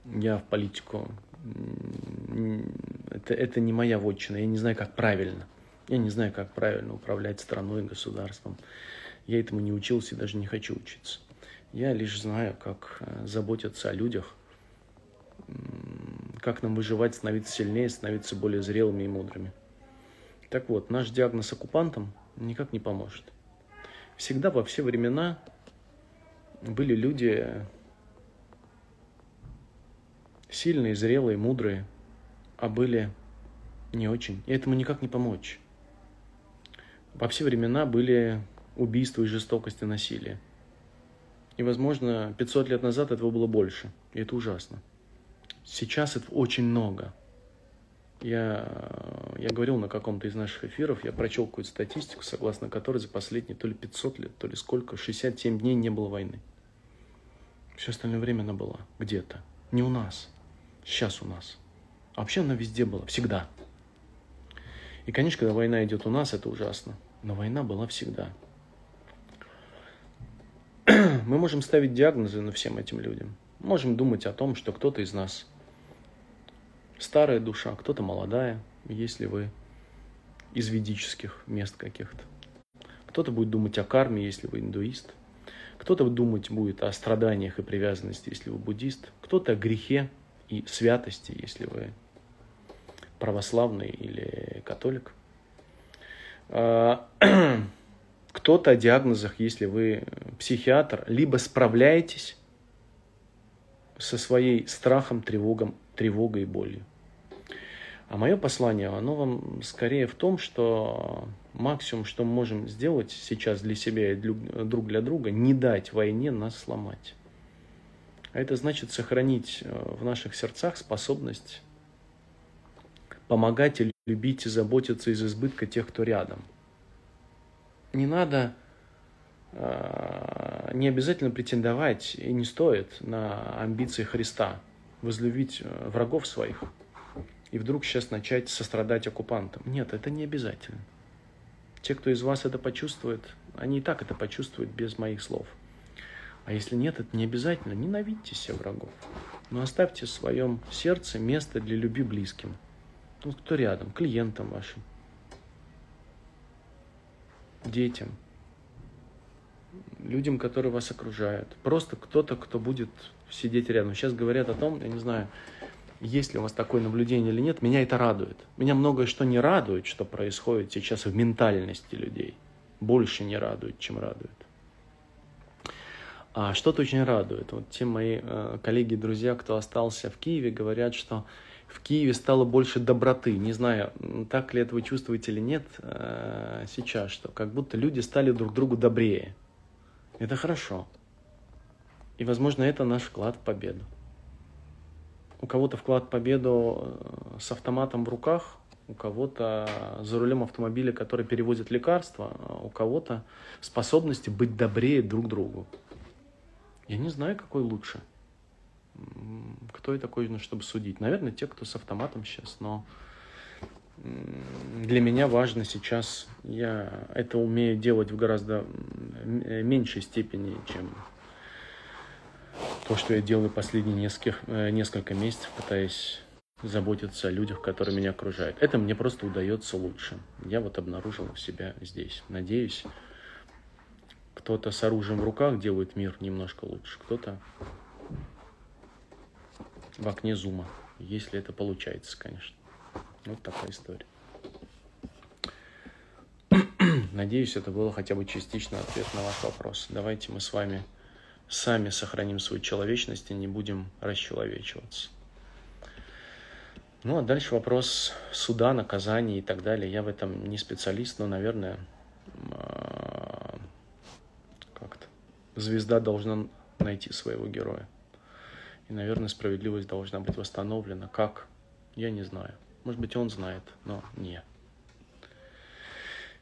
[SPEAKER 1] я в политику, это, это не моя вотчина, я не знаю, как правильно. Я не знаю, как правильно управлять страной, государством. Я этому не учился и даже не хочу учиться. Я лишь знаю, как э, заботиться о людях, как нам выживать, становиться сильнее, становиться более зрелыми и мудрыми. Так вот, наш диагноз оккупантам никак не поможет. Всегда во все времена были люди сильные, зрелые, мудрые, а были не очень. И этому никак не помочь. Во все времена были убийства и жестокость и насилие. И, возможно, 500 лет назад этого было больше. И это ужасно. Сейчас это очень много. Я, я говорил на каком-то из наших эфиров, я прочел какую-то статистику, согласно которой за последние то ли 500 лет, то ли сколько, 67 дней не было войны. Все остальное время она была где-то. Не у нас. Сейчас у нас. А вообще она везде была, всегда. И, конечно, когда война идет у нас, это ужасно. Но война была всегда. Мы можем ставить диагнозы на всем этим людям. Можем думать о том, что кто-то из нас старая душа, кто-то молодая, если вы из ведических мест каких-то. Кто-то будет думать о карме, если вы индуист. Кто-то думать будет о страданиях и привязанности, если вы буддист. Кто-то о грехе и святости, если вы православный или католик. Кто-то о диагнозах, если вы психиатр, либо справляетесь со своей страхом, тревогом, тревогой и болью. А мое послание, оно вам скорее в том, что максимум, что мы можем сделать сейчас для себя и друг для друга, не дать войне нас сломать. А это значит сохранить э, в наших сердцах способность помогать и любить и заботиться из избытка тех, кто рядом. Не надо, э, не обязательно претендовать и не стоит на амбиции Христа, возлюбить э, врагов своих и вдруг сейчас начать сострадать оккупантам. Нет, это не обязательно. Те, кто из вас это почувствует, они и так это почувствуют без моих слов. А если нет, это не обязательно. Ненавидьте себе врагов. Но оставьте в своем сердце место для любви близким. Ну, кто рядом? Клиентам вашим. Детям. Людям, которые вас окружают. Просто кто-то, кто будет сидеть рядом. Сейчас говорят о том, я не знаю, есть ли у вас такое наблюдение или нет, меня это радует. Меня многое что не радует, что происходит сейчас в ментальности людей. Больше не радует, чем радует. А что-то очень радует. Вот те мои э, коллеги, друзья, кто остался в Киеве, говорят, что в Киеве стало больше доброты. Не знаю, так ли это вы чувствуете или нет э, сейчас, что как будто люди стали друг другу добрее. Это хорошо. И, возможно, это наш вклад в победу. У кого-то вклад в победу э, с автоматом в руках, у кого-то за рулем автомобиля, который перевозит лекарства, а у кого-то способности быть добрее друг другу. Я не знаю, какой лучше – кто я такой, ну, чтобы судить? Наверное, те, кто с автоматом сейчас, но для меня важно сейчас, я это умею делать в гораздо меньшей степени, чем то, что я делаю последние несколько, э, несколько месяцев, пытаясь заботиться о людях, которые меня окружают. Это мне просто удается лучше. Я вот обнаружил себя здесь. Надеюсь, кто-то с оружием в руках делает мир немножко лучше, кто-то в окне зума, если это получается, конечно. Вот такая история. Надеюсь, это было хотя бы частично ответ на ваш вопрос. Давайте мы с вами сами сохраним свою человечность и не будем расчеловечиваться. Ну, а дальше вопрос суда, наказания и так далее. Я в этом не специалист, но, наверное, а, звезда должна найти своего героя. И, наверное, справедливость должна быть восстановлена. Как? Я не знаю. Может быть, он знает, но не.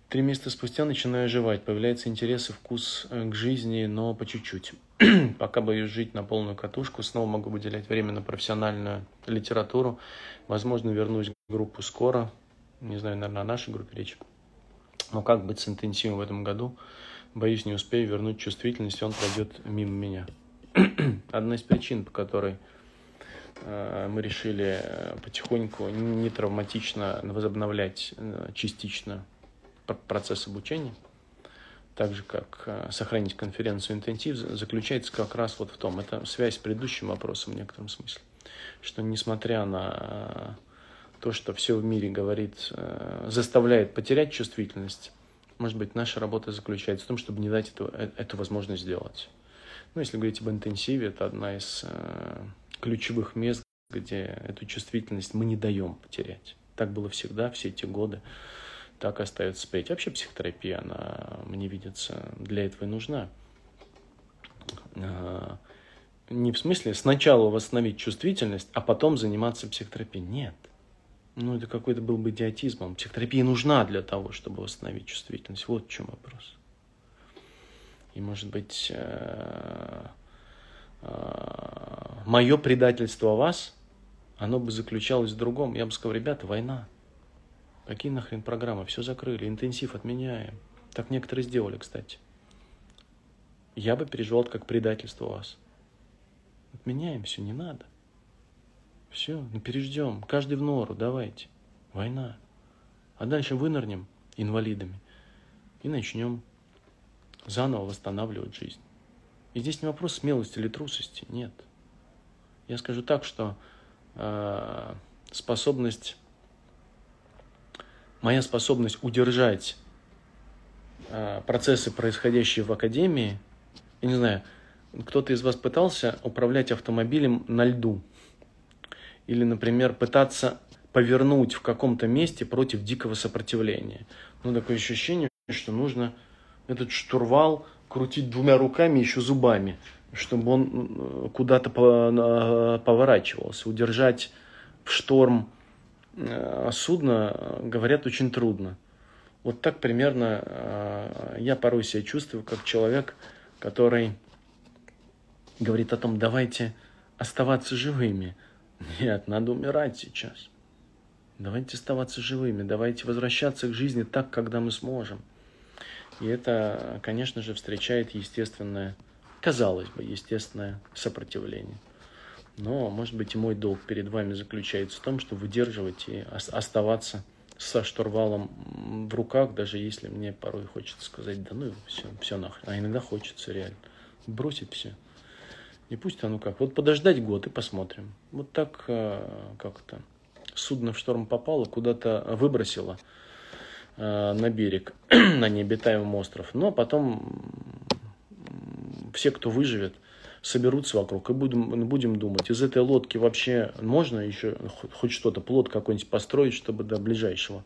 [SPEAKER 1] Три месяца спустя начинаю оживать. Появляется интерес и вкус э, к жизни, но по чуть-чуть. Пока боюсь жить на полную катушку, снова могу выделять время на профессиональную литературу. Возможно, вернусь в группу скоро. Не знаю, наверное, о нашей группе речь. Но как быть с интенсивом в этом году? Боюсь, не успею вернуть чувствительность, и он пройдет мимо меня. Одна из причин, по которой э, мы решили э, потихоньку, не травматично возобновлять э, частично процесс обучения, так же как сохранить конференцию интенсив, заключается как раз вот в том, это связь с предыдущим вопросом в некотором смысле, что несмотря на то, что все в мире говорит, заставляет потерять чувствительность, может быть, наша работа заключается в том, чтобы не дать эту, эту возможность сделать. Ну, если говорить об интенсиве, это одна из э, ключевых мест, где эту чувствительность мы не даем потерять. Так было всегда, все эти годы. Так остается спеть. Вообще психотерапия, она, мне видится, для этого и нужна. Э, не в смысле сначала восстановить чувствительность, а потом заниматься психотерапией. Нет. Ну, это какой-то был бы идиотизмом. Психотерапия нужна для того, чтобы восстановить чувствительность. Вот в чем вопрос. И, может быть, э, э, мое предательство вас, оно бы заключалось в другом. Я бы сказал, ребята, война. Какие нахрен программы? Все закрыли, интенсив отменяем. Так некоторые сделали, кстати. Я бы переживал как предательство вас. Отменяем все, не надо. Все, ну переждем. Каждый в нору, давайте. Война. А дальше вынырнем инвалидами и начнем заново восстанавливать жизнь. И здесь не вопрос смелости или трусости, нет. Я скажу так, что э, способность, моя способность удержать э, процессы, происходящие в академии, я не знаю, кто-то из вас пытался управлять автомобилем на льду или, например, пытаться повернуть в каком-то месте против дикого сопротивления. Ну, такое ощущение, что нужно этот штурвал крутить двумя руками, еще зубами, чтобы он куда-то поворачивался. Удержать в шторм э, судно, говорят, очень трудно. Вот так примерно э, я порой себя чувствую, как человек, который говорит о том, давайте оставаться живыми. Нет, надо умирать сейчас. Давайте оставаться живыми, давайте возвращаться к жизни так, когда мы сможем. И это, конечно же, встречает естественное, казалось бы, естественное сопротивление. Но, может быть, и мой долг перед вами заключается в том, что выдерживать и оставаться со штурвалом в руках, даже если мне порой хочется сказать, да ну все, все нахрен. А иногда хочется реально бросить все. И пусть оно как. Вот подождать год и посмотрим. Вот так э, как-то судно в шторм попало, куда-то выбросило. Э, на берег, на необитаемый остров. Но потом все, кто выживет, соберутся вокруг и будем, будем думать, из этой лодки вообще можно еще хоть что-то, плод какой-нибудь построить, чтобы до ближайшего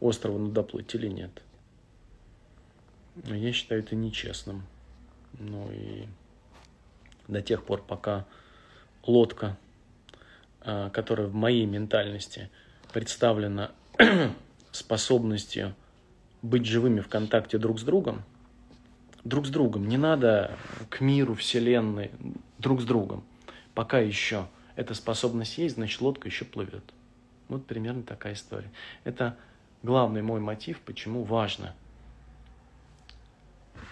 [SPEAKER 1] острова ну, доплыть или нет. Я считаю это нечестным. Ну и до тех пор, пока лодка, э, которая в моей ментальности представлена способностью быть живыми в контакте друг с другом, друг с другом, не надо к миру, вселенной, друг с другом. Пока еще эта способность есть, значит лодка еще плывет. Вот примерно такая история. Это главный мой мотив, почему важно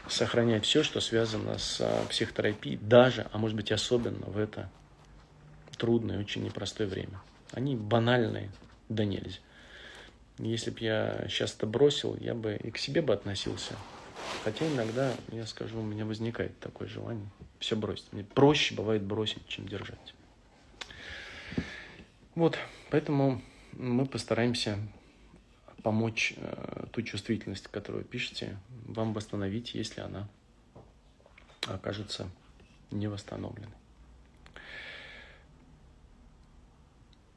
[SPEAKER 1] сохранять все, что связано с а, психотерапией, даже, а может быть особенно в это трудное, очень непростое время. Они банальные, да нельзя. Если бы я сейчас это бросил, я бы и к себе бы относился. Хотя иногда, я скажу, у меня возникает такое желание все бросить. Мне проще бывает бросить, чем держать. Вот, поэтому мы постараемся помочь э, ту чувствительность, которую пишете, вам восстановить, если она окажется не восстановленной.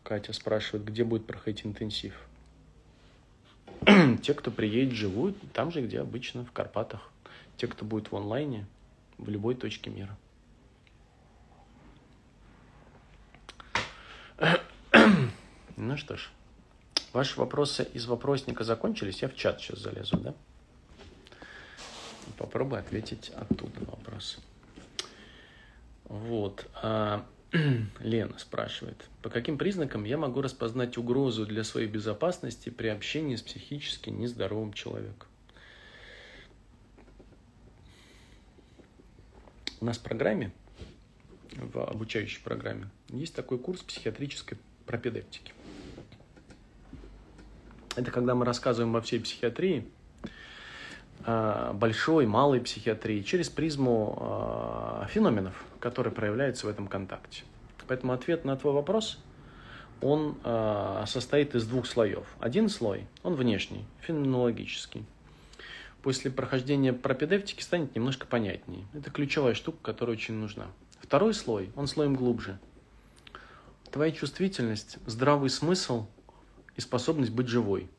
[SPEAKER 1] Катя спрашивает, где будет проходить интенсив. Те, кто приедет живут там же, где обычно, в Карпатах. Те, кто будет в онлайне, в любой точке мира. Ну что ж, ваши вопросы из вопросника закончились. Я в чат сейчас залезу, да? Попробую ответить оттуда на вопрос. Вот. Лена спрашивает, по каким признакам я могу распознать угрозу для своей безопасности при общении с психически нездоровым человеком? У нас в программе, в обучающей программе, есть такой курс психиатрической пропедевтики. Это когда мы рассказываем во всей психиатрии, большой, малой психиатрии, через призму а, феноменов, которые проявляются в этом контакте. Поэтому ответ на твой вопрос, он а, состоит из двух слоев. Один слой, он внешний, феноменологический после прохождения пропедевтики станет немножко понятнее. Это ключевая штука, которая очень нужна. Второй слой, он слоем глубже. Твоя чувствительность, здравый смысл и способность быть живой.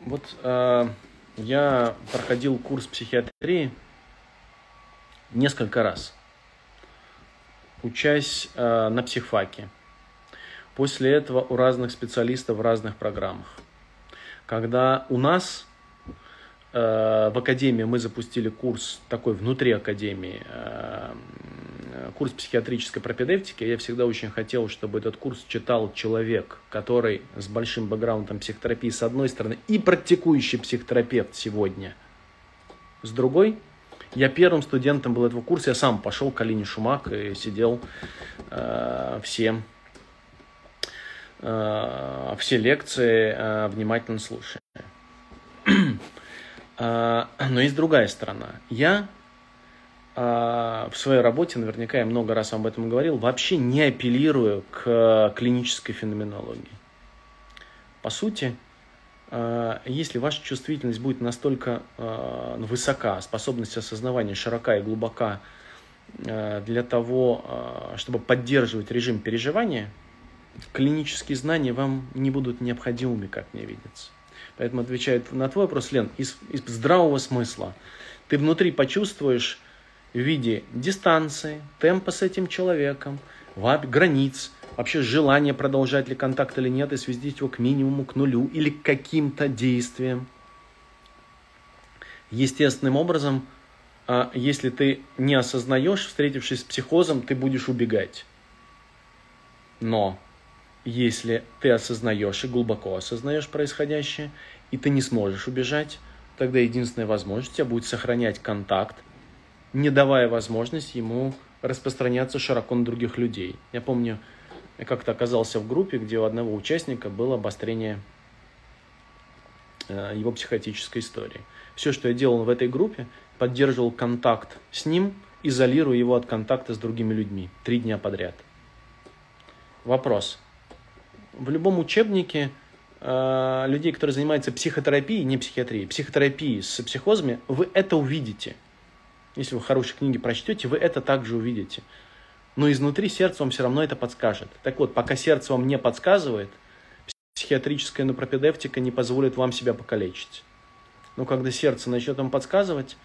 [SPEAKER 1] Вот э, я проходил курс психиатрии несколько раз, учась э, на психфаке. После этого у разных специалистов в разных программах. Когда у нас Э, в Академии мы запустили курс такой внутри Академии, э, курс психиатрической пропедевтики. Я всегда очень хотел, чтобы этот курс читал человек, который с большим бэкграундом психотерапии с одной стороны и практикующий психотерапевт сегодня с другой. Я первым студентом был этого курса, я сам пошел к Алине Шумак и сидел э, все, э, все лекции э, внимательно слушая. А, но есть другая сторона. Я в своей работе, наверняка я много раз об этом говорил, вообще не апеллирую к клинической феноменологии. По сути, а, если ваша чувствительность будет настолько высока, способность осознавания широка и глубока для того, чтобы поддерживать режим переживания, клинические знания вам не будут необходимыми, как мне видится. Поэтому отвечает на твой вопрос, Лен, из, из здравого смысла. Ты внутри почувствуешь в виде дистанции, темпа с этим человеком, границ, вообще желание продолжать ли контакт или нет, и свести его к минимуму, к нулю или к каким-то действиям. Естественным образом, а, если ты не осознаешь, встретившись с психозом, ты будешь убегать. Но если ты осознаешь и глубоко осознаешь происходящее, и ты не сможешь убежать, тогда единственная возможность у тебя будет сохранять контакт, не давая возможность ему распространяться широко на других людей. Я помню, я как-то оказался в группе, где у одного участника было обострение э, его психотической истории. Все, что я делал в этой группе, поддерживал контакт с ним, изолируя его от контакта с другими людьми три дня подряд. Вопрос в любом учебнике э, людей, которые занимаются психотерапией, не психиатрией, психотерапией с психозами, вы это увидите. Если вы хорошие книги прочтете, вы это также увидите. Но изнутри сердце вам все равно это подскажет. Так вот, пока сердце вам не подсказывает, психиатрическая напропедевтика не позволит вам себя покалечить. Но когда сердце начнет вам подсказывать,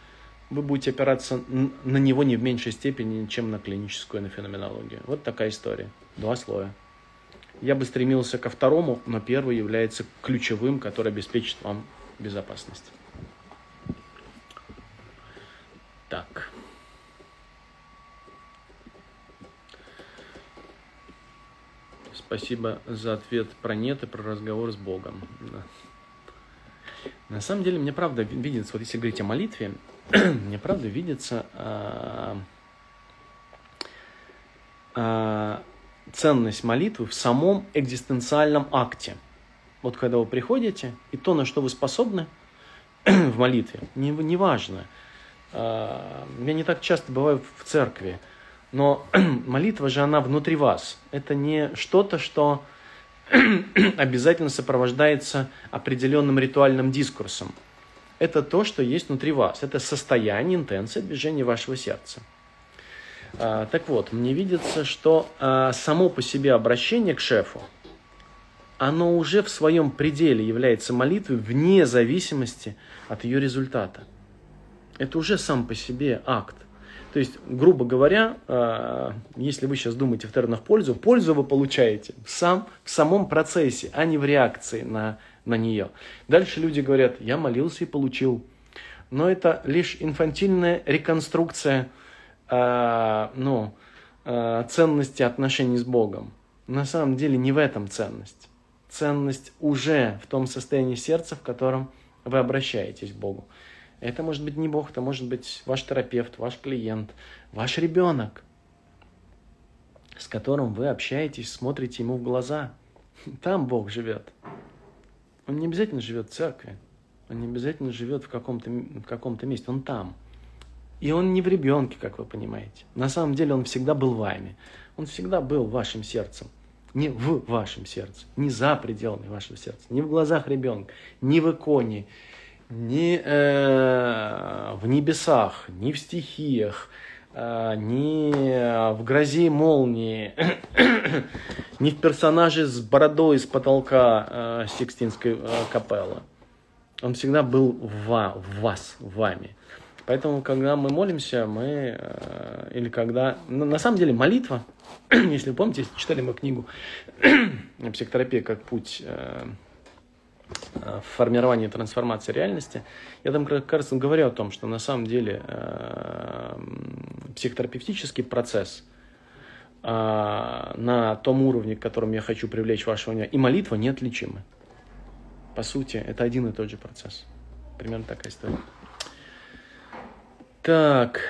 [SPEAKER 1] вы будете опираться на него не в меньшей степени, чем на клиническую, на феноменологию. Вот такая история. Два слоя. Я бы стремился ко второму, но первый является ключевым, который обеспечит вам безопасность. Так. Спасибо за ответ про нет и про разговор с Богом. Да. На самом деле, мне правда видится, вот если говорить о молитве, мне правда видится а, а, ценность молитвы в самом экзистенциальном акте. Вот когда вы приходите, и то, на что вы способны в молитве, не, не важно. А, я не так часто бываю в церкви, но молитва же она внутри вас. Это не что-то, что обязательно сопровождается определенным ритуальным дискурсом. Это то, что есть внутри вас. Это состояние, интенция движения вашего сердца. А, так вот, мне видится, что а, само по себе обращение к шефу, оно уже в своем пределе является молитвой вне зависимости от ее результата. Это уже сам по себе акт. То есть, грубо говоря, э, если вы сейчас думаете в терминах пользу, пользу вы получаете сам, в самом процессе, а не в реакции на, на нее. Дальше люди говорят, я молился и получил. Но это лишь инфантильная реконструкция э, ну, э, ценности отношений с Богом. На самом деле не в этом ценность. Ценность уже в том состоянии сердца, в котором вы обращаетесь к Богу. Это может быть не Бог, это может быть ваш терапевт, ваш клиент, ваш ребенок, с которым вы общаетесь, смотрите ему в глаза. Там Бог живет. Он не обязательно живет в церкви, он не обязательно живет в каком-то в каком-то месте, он там. И он не в ребенке, как вы понимаете. На самом деле он всегда был вами. Он всегда был вашим сердцем. Не в вашем сердце, не за пределами вашего сердца, не в глазах ребенка, не в иконе, не э, в небесах, не в стихиях, э, не в грозе молнии, не в персонаже с бородой с потолка э, Сикстинской э, капеллы. Он всегда был в, вас, в вами. Поэтому, когда мы молимся, мы, э, или когда, ну, на самом деле молитва, если помните, читали мы книгу «Психотерапия как путь э, э, формирования и трансформации реальности», я там, кажется, говорю о том, что на самом деле э, психотерапевтический процесс э, на том уровне, к которому я хочу привлечь вашего внимание, и молитва неотличимы. По сути, это один и тот же процесс. Примерно такая история. Так.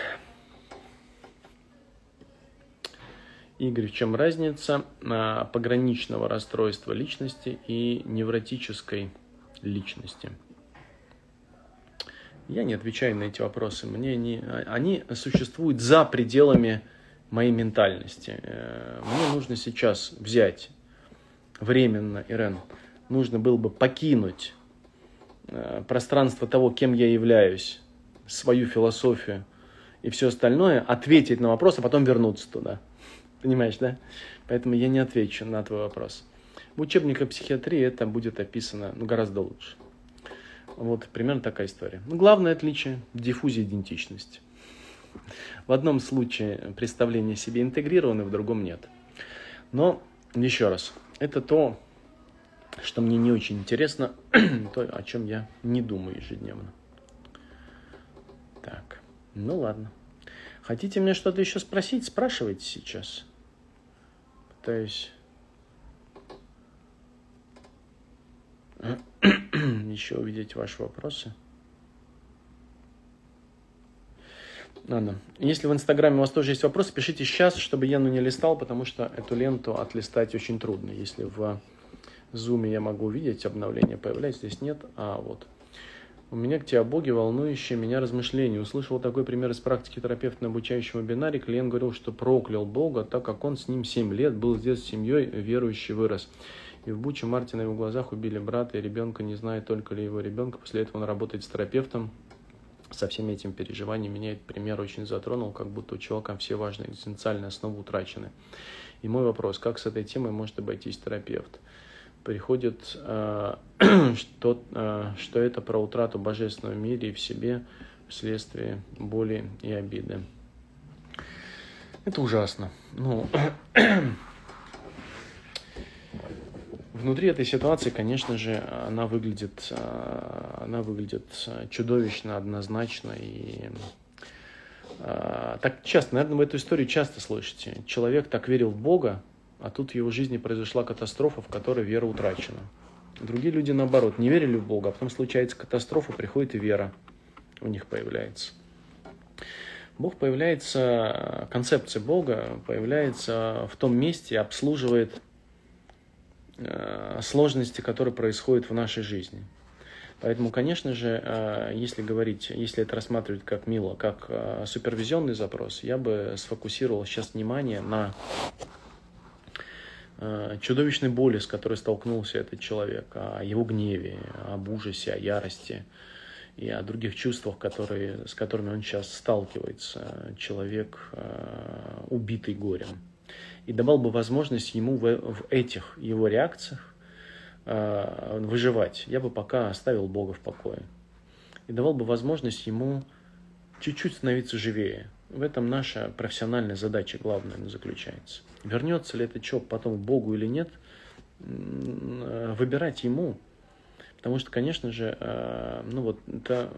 [SPEAKER 1] Игорь, в чем разница а, пограничного расстройства личности и невротической личности? Я не отвечаю на эти вопросы. Мне не, а, они существуют за пределами моей ментальности. Э, мне нужно сейчас взять временно, Ирен, нужно было бы покинуть э, пространство того, кем я являюсь, свою философию и все остальное, ответить на вопрос, а потом вернуться туда. Понимаешь, да? Поэтому я не отвечу на твой вопрос. В учебниках психиатрии это будет описано ну, гораздо лучше. Вот примерно такая история. Ну, главное отличие – диффузия идентичности. В одном случае представление себе интегрированы, в другом нет. Но, еще раз, это то, что мне не очень интересно, то, о чем я не думаю ежедневно. Так, ну ладно. Хотите мне что-то еще спросить? Спрашивайте сейчас. Пытаюсь еще увидеть ваши вопросы. Ладно. Если в Инстаграме у вас тоже есть вопросы, пишите сейчас, чтобы я ну, не листал, потому что эту ленту отлистать очень трудно. Если в Зуме я могу увидеть обновление, появляется, здесь нет, а вот. У меня к тебе о Боге волнующее меня размышление. Услышал такой пример из практики терапевта на обучающем вебинаре. Клиент говорил, что проклял Бога, так как он с ним 7 лет был здесь с семьей, верующий вырос. И в Буче Марте на его глазах убили брата и ребенка, не зная только ли его ребенка. После этого он работает с терапевтом. Со всеми этими переживаниями меня этот пример очень затронул, как будто у человека все важные экзистенциальные основы утрачены. И мой вопрос, как с этой темой может обойтись терапевт? Приходит, э, что, э, что это про утрату божественного мира и в себе вследствие боли и обиды. Это ужасно. Ну, внутри этой ситуации, конечно же, она выглядит, э, она выглядит чудовищно, однозначно и так часто, наверное, в эту историю часто слышите. Человек так верил в Бога, а тут в его жизни произошла катастрофа, в которой вера утрачена. Другие люди, наоборот, не верили в Бога, а потом случается катастрофа, приходит и вера у них появляется. Бог появляется, концепция Бога появляется в том месте, обслуживает э, сложности, которые происходят в нашей жизни. Поэтому, конечно же, э, если говорить, если это рассматривать как мило, как э, супервизионный запрос, я бы сфокусировал сейчас внимание на чудовищной боли, с которой столкнулся этот человек, о его гневе, об ужасе, о ярости и о других чувствах, которые, с которыми он сейчас сталкивается, человек, э, убитый горем. И давал бы возможность ему в, в этих его реакциях э, выживать. Я бы пока оставил Бога в покое. И давал бы возможность ему чуть-чуть становиться живее, В этом наша профессиональная задача главная заключается. Вернется ли этот человек потом к Богу или нет, выбирать ему. Потому что, конечно же, э, ну вот это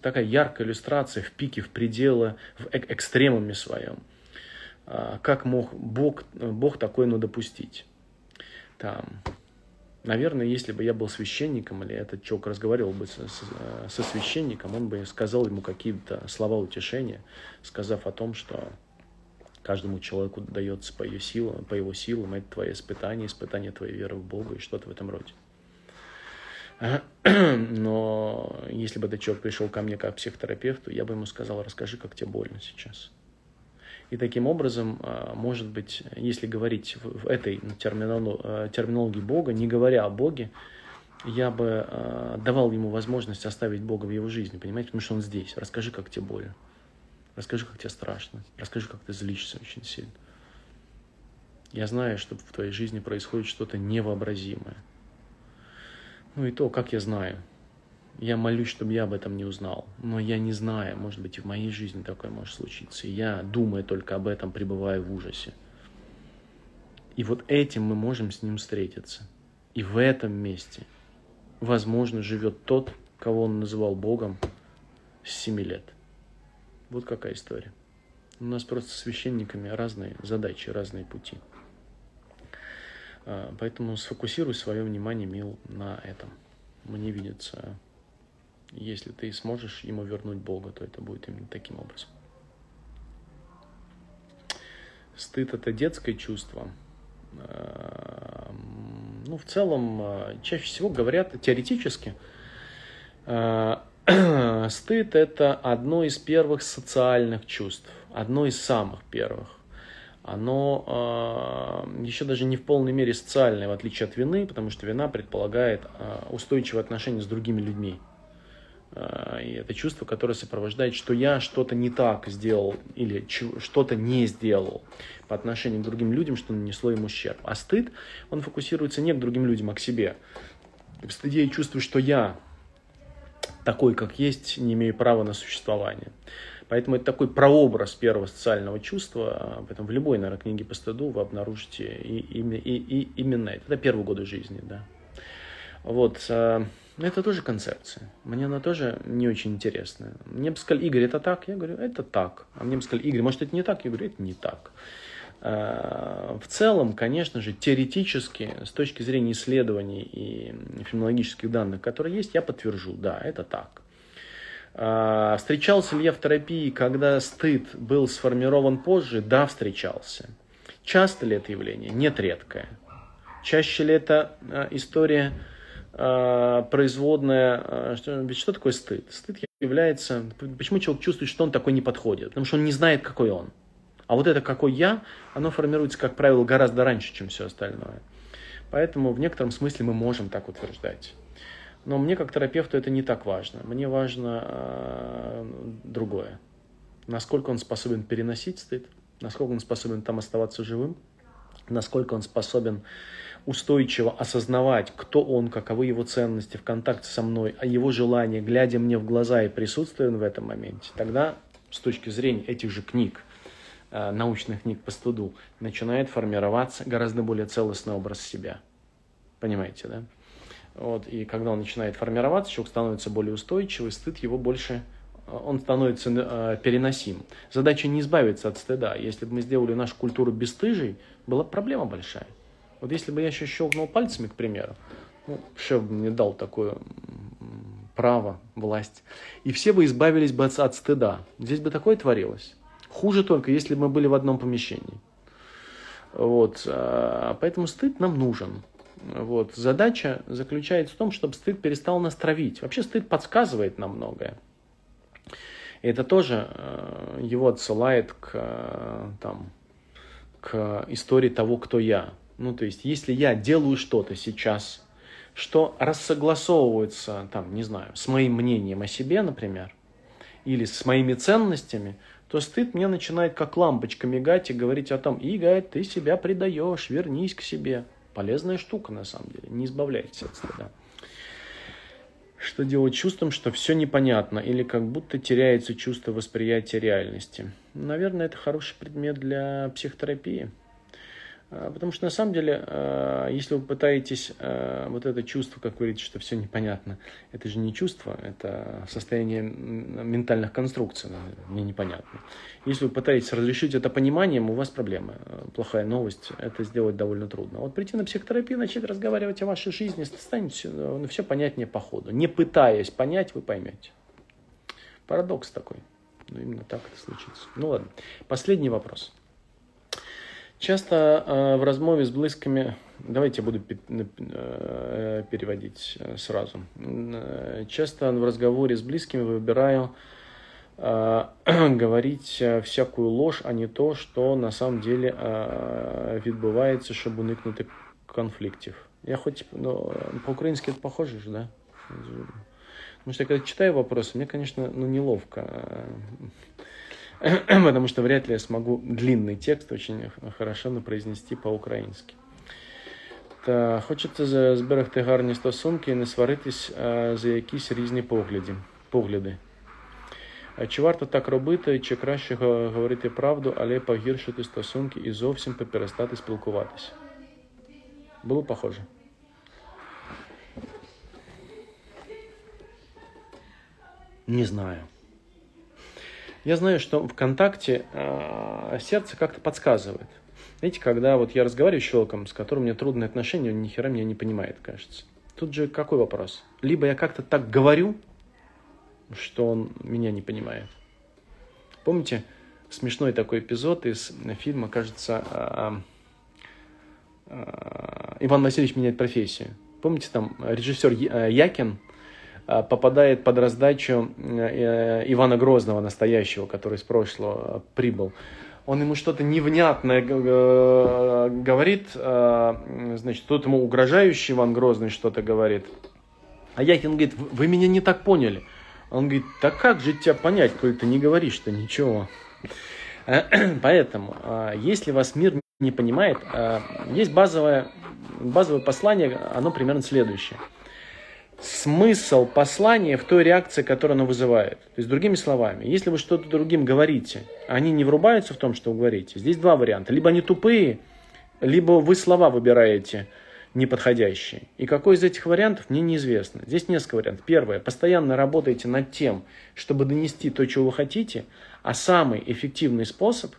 [SPEAKER 1] такая яркая иллюстрация в пике, в пределы, в экстремуме своем. А, как мог Бог, Бог такое ну, допустить? Там, наверное, если бы я был священником, или этот человек разговаривал бы со, со священником, он бы сказал ему какие-то слова утешения, сказав о том, что каждому человеку дается по, ее силам, по его силам, это твое испытание, испытание твоей веры в Бога и что-то в этом роде. Но если бы этот человек пришел ко мне как психотерапевту, я бы ему сказал, расскажи, как тебе больно сейчас. И таким образом, а, может быть, если говорить в этой э, терминологии Бога, не говоря о Боге, я бы а, давал ему возможность оставить Бога в его жизни, понимаете, потому что он здесь. Расскажи, как тебе больно. Расскажи, как тебе страшно. Расскажи, как ты злишься очень сильно. Я знаю, что в твоей жизни происходит что-то невообразимое. Ну и то, как я знаю. Я молюсь, чтобы я об этом не узнал. Но я не знаю, может быть, и в моей жизни такое может случиться. Я, думаю только об этом, пребываю в ужасе. И вот этим мы можем с ним встретиться. И в этом месте, возможно, живет тот, кого он называл Богом с семи лет. Вот какая история. У нас просто с священниками разные задачи, разные пути. А, поэтому сфокусируй свое внимание, Мил, на этом. Мне видится если ты сможешь ему вернуть Бога, то это будет именно таким образом. Стыд – это детское чувство. Эм, ну, в целом, э, чаще всего говорят теоретически, э, стыд – это одно из первых социальных чувств, одно из самых первых. Оно э, еще даже не в полной мере социальное, в отличие от вины, потому что вина предполагает устойчивое отношение с другими людьми. А, и это чувство, которое сопровождает, что я что-то не так сделал или что-то не сделал по отношению к другим людям, что нанесло им ущерб. А стыд, он фокусируется не к другим людям, а к себе. В стыде я чувствую, что я такой, как есть, не имею права на существование. Поэтому это такой прообраз первого социального чувства. Поэтому в любой, наверное, книге по стыду вы обнаружите и, и, и, и именно это. Это первые годы жизни, да. Вот. Но это тоже концепция. Мне она тоже не очень интересная. Мне бы сказали, Игорь, это так? Я говорю, это так. А мне бы сказали, Игорь, может, это не так? Я говорю, это не так. А, в целом, конечно же, теоретически, с точки зрения исследований и феноменологических данных, которые есть, я подтвержу, да, это так. А, встречался ли я в терапии, когда стыд был сформирован позже? Да, встречался. Часто ли это явление? Нет, редкое. Чаще ли это а, история производная, э, что, ведь что такое стыд? Стыд является, почему человек чувствует, что он такой не подходит? Потому что он не знает, какой он. А вот это какой я, оно формируется, как правило, гораздо раньше, чем все остальное. Поэтому в некотором смысле мы можем так утверждать. Но мне как терапевту это не так важно. Мне важно э, другое. Насколько он способен переносить стыд, насколько он способен там оставаться живым, насколько он способен устойчиво осознавать, кто он, каковы его ценности в контакте со мной, а его желания, глядя мне в глаза и присутствуя в этом моменте, тогда с точки зрения этих же книг, э, научных книг по студу, начинает формироваться гораздо более целостный образ себя. Понимаете, да? Вот, и когда он начинает формироваться, человек становится более устойчивый, стыд его больше, э, он становится э, переносим. Задача не избавиться от стыда. Если бы мы сделали нашу культуру бесстыжей, была проблема большая. Вот если бы я еще щелкнул пальцами, к примеру, ну, шеф бы мне дал такое право, власть, и все бы избавились бы от, от стыда. Здесь бы такое творилось. Хуже только, если бы мы были в одном помещении. Вот, а, поэтому стыд нам нужен. Вот. Задача заключается в том, чтобы стыд перестал нас травить. Вообще стыд подсказывает нам многое. И это тоже э, его отсылает к, э, там, к истории того, кто я. Ну, то есть, если я делаю что-то сейчас, что рассогласовывается, там, не знаю, с моим мнением о себе, например, или с моими ценностями, то стыд мне начинает как лампочка мигать и говорить о том, Игорь, ты себя предаешь, вернись к себе. Полезная штука, на самом деле, не избавляйтесь от стыда. Что делать чувством, что все непонятно или как будто теряется чувство восприятия реальности? Наверное, это хороший предмет для психотерапии. А, потому что на самом деле, а, если вы пытаетесь а, вот это чувство, как вы говорите, что все непонятно, это же не чувство, это состояние ментальных конструкций, мне непонятно. Если вы пытаетесь разрешить это пониманием, у вас проблемы. Плохая новость, это сделать довольно трудно. Вот прийти на психотерапию, начать разговаривать о вашей жизни, станет все, ну, все понятнее по ходу. Не пытаясь понять, вы поймете. Парадокс такой. Ну, именно так это случится. Ну ладно. Последний вопрос. Часто э, в размове с близкими, давайте я буду э, переводить э, сразу. Часто в разговоре с близкими выбираю говорить всякую ложь, а не то, що на самом деле відбувається, щоб уникнути конфликтов. Я хоть, ну, по-украински это похоже же, да? Потому что я когда читаю вопросы, мне, конечно, ну, неловко потому что вряд ли я смогу длинный текст очень хорошо произнести по-українськи. Та хочеться зберегти гарні стосунки і не сваритись за якісь різні погляди. погляди. Чи варто так робити, чи краще говорити правду, але погіршити стосунки і зовсім перестати спілкуватися? Було похоже? Не знаю. Я знаю, что ВКонтакте э, сердце как-то подсказывает. Знаете, когда вот я разговариваю с человеком, с которым у меня трудные отношения, он ни хера меня не понимает, кажется. Тут же какой вопрос? Либо я как-то так говорю, что он меня не понимает. Помните смешной такой эпизод из фильма, кажется, э, э, Иван Васильевич меняет профессию. Помните, там режиссер Якин Э, попадает под раздачу э, Ивана Грозного настоящего, который с прошлого прибыл. Он ему что-то невнятное э, говорит, значит, тот ему угрожающий Иван Грозный что-то говорит. А Яхин говорит, вы меня не так поняли. Он говорит, так как же тебя понять, коль ты не говоришь-то ничего. Поэтому, если вас мир не понимает, есть базовое, базовое послание, оно примерно следующее – смысл послания в той реакции, которую оно вызывает. То есть, другими словами, если вы что-то другим говорите, они не врубаются в том, что вы говорите, здесь два варианта. Либо они тупые, либо вы слова выбираете неподходящие. И какой из этих вариантов, мне неизвестно. Здесь несколько вариантов. Первое, постоянно работаете над тем, чтобы донести то, чего вы хотите, а самый эффективный способ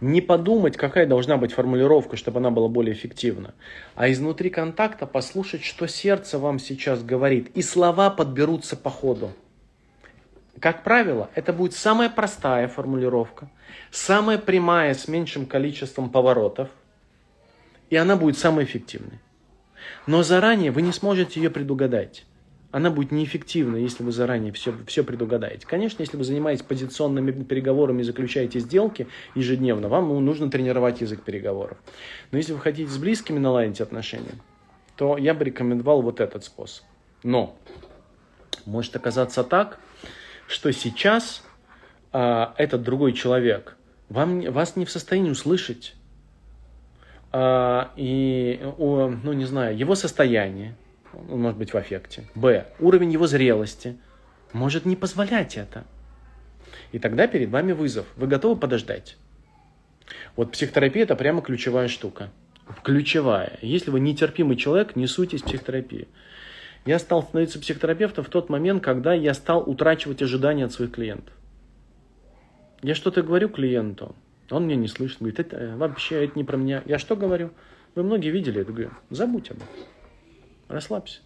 [SPEAKER 1] не подумать, какая должна быть формулировка, чтобы она была более эффективна, а изнутри контакта послушать, что сердце вам сейчас говорит, и слова подберутся по ходу. Как правило, это будет самая простая формулировка, самая прямая с меньшим количеством поворотов, и она будет самой эффективной. Но заранее вы не сможете ее предугадать она будет неэффективна, если вы заранее все, все предугадаете. Конечно, если вы занимаетесь позиционными переговорами и заключаете сделки ежедневно, вам ну, нужно тренировать язык переговоров. Но если вы хотите с близкими наладить отношения, то я бы рекомендовал вот этот способ. Но может оказаться так, что сейчас а, этот другой человек вам, вас не в состоянии услышать. А, и, о, ну не знаю, его состояние, он может быть в аффекте. Б. Уровень его зрелости может не позволять это. И тогда перед вами вызов. Вы готовы подождать? Вот психотерапия – это прямо ключевая штука. Ключевая. Если вы нетерпимый человек, не суйтесь в психотерапии. Я стал становиться психотерапевтом в тот момент, когда я стал утрачивать ожидания от своих клиентов. Я что-то говорю клиенту, он меня не слышит, говорит, это э, вообще это не про меня. Я что говорю? Вы многие видели это, говорю, забудь об этом. Расслабься.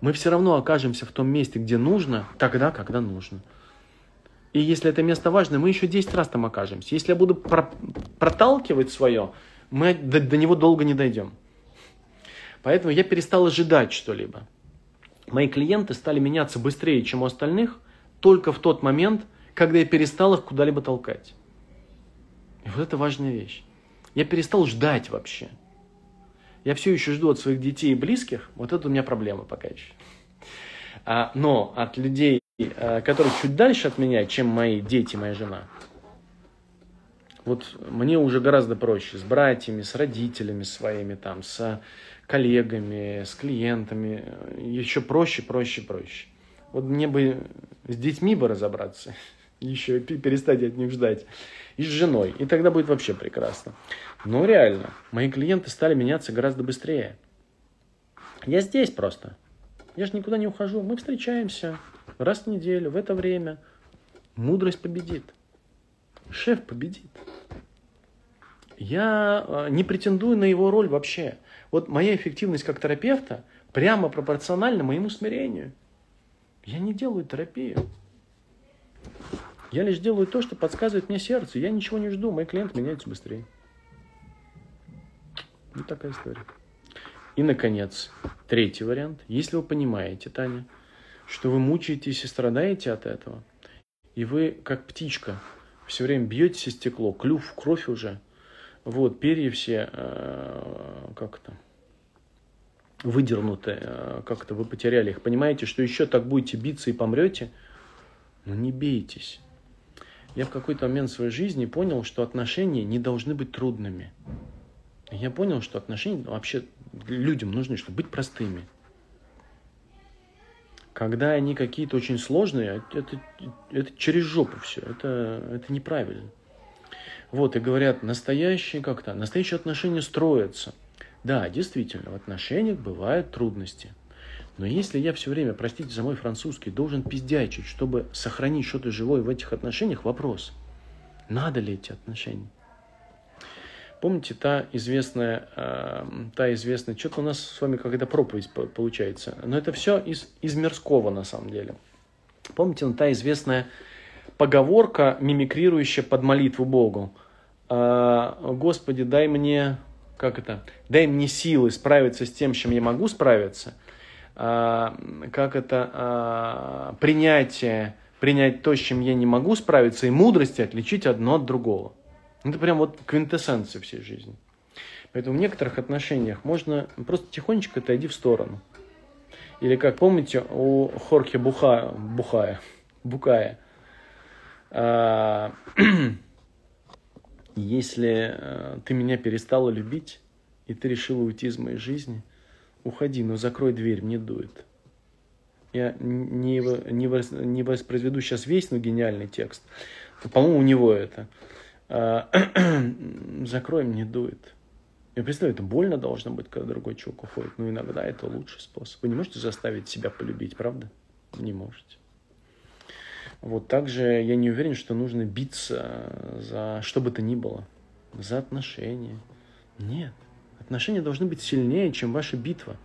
[SPEAKER 1] Мы все равно окажемся в том месте, где нужно, тогда, когда нужно. И если это место важно, мы еще 10 раз там окажемся. Если я буду про- проталкивать свое, мы до, до него долго не дойдем. Поэтому я перестал ожидать что-либо. Мои клиенты стали меняться быстрее, чем у остальных, только в тот момент, когда я перестал их куда-либо толкать. И вот это важная вещь. Я перестал ждать вообще я все еще жду от своих детей и близких, вот это у меня проблема пока еще. А, но от людей, а, которые чуть дальше от меня, чем мои дети, моя жена, Вот мне уже гораздо проще с братьями, с родителями своими, там, с коллегами, с клиентами. Еще проще, проще, проще. Вот мне бы с детьми бы разобраться, еще перестать от них ждать, и с женой. И тогда будет вообще прекрасно. Но реально, мои клиенты стали меняться гораздо быстрее. Я здесь просто. Я же никуда не ухожу. Мы встречаемся раз в неделю, в это время. Мудрость победит. Шеф победит. Я э, не претендую на его роль вообще. Вот моя эффективность как терапевта прямо пропорциональна моему смирению. Я не делаю терапию. Я лишь делаю то, что подсказывает мне сердце. Я ничего не жду, мои клиенты меняются быстрее. Вот такая история. И, наконец, третий вариант. Если вы понимаете, Таня, что вы мучаетесь и страдаете от этого, и вы, как птичка, все время бьетесь о стекло, клюв в кровь уже, вот, перья все, э, как то выдернуты, э, как то вы потеряли их. Понимаете, что еще так будете биться и помрете? Ну не бейтесь. Я в какой-то момент в своей жизни понял, что отношения не должны быть трудными. Я понял, что отношения вообще людям нужны, чтобы быть простыми. Когда они какие-то очень сложные, это, это через жопу все, это, это неправильно. Вот, и говорят, настоящие как-то, настоящие отношения строятся. Да, действительно, в отношениях бывают трудности. Но если я все время, простите за мой французский, должен пиздячить, чтобы сохранить что-то живое в этих отношениях, вопрос, надо ли эти отношения? Помните, та известная, э, та известная, что-то у нас с вами какая-то проповедь получается, но это все из, из мирского на самом деле. Помните, ну, та известная поговорка, мимикрирующая под молитву Богу. Э, Господи, дай мне, как это, дай мне силы справиться с тем, с чем я могу справиться. Э, как это, э, принятие, принять то, с чем я не могу справиться, и мудрости отличить одно от другого. Это прям вот квинтэссенция всей жизни. Поэтому в некоторых отношениях можно просто тихонечко отойди в сторону. Или как помните у Хорхе Буха, Бухая, Букая, а, если а, ты меня перестала любить, и ты решила уйти из моей жизни, уходи, но закрой дверь, мне дует. Я не, не, не воспроизведу сейчас весь, но гениальный текст. По-моему, у него это. А, закрой, мне дует. Я представляю, это больно должно быть, когда другой чувак уходит. Но иногда это лучший способ. Вы не можете заставить себя полюбить, правда? Не можете. Вот также я не уверен, что нужно биться за что бы то ни было. За отношения. Нет. Отношения должны быть сильнее, чем ваша битва.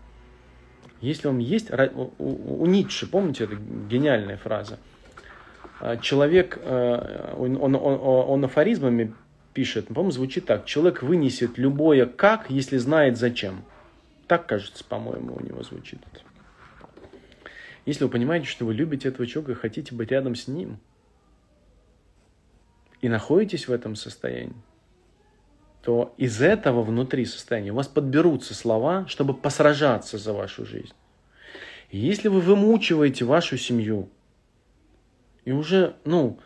[SPEAKER 1] Если вам есть... У Ницше, помните, это гениальная фраза – человек, а, он, он, он, он афоризмами пишет, по-моему, звучит так. Человек вынесет любое как, если знает зачем. Так, кажется, по-моему, у него звучит. Если вы понимаете, что вы любите этого человека и хотите быть рядом с ним, и находитесь в этом состоянии, то из этого внутри состояния у вас подберутся слова, чтобы посражаться за вашу жизнь. И если вы вымучиваете вашу семью, и уже, ну,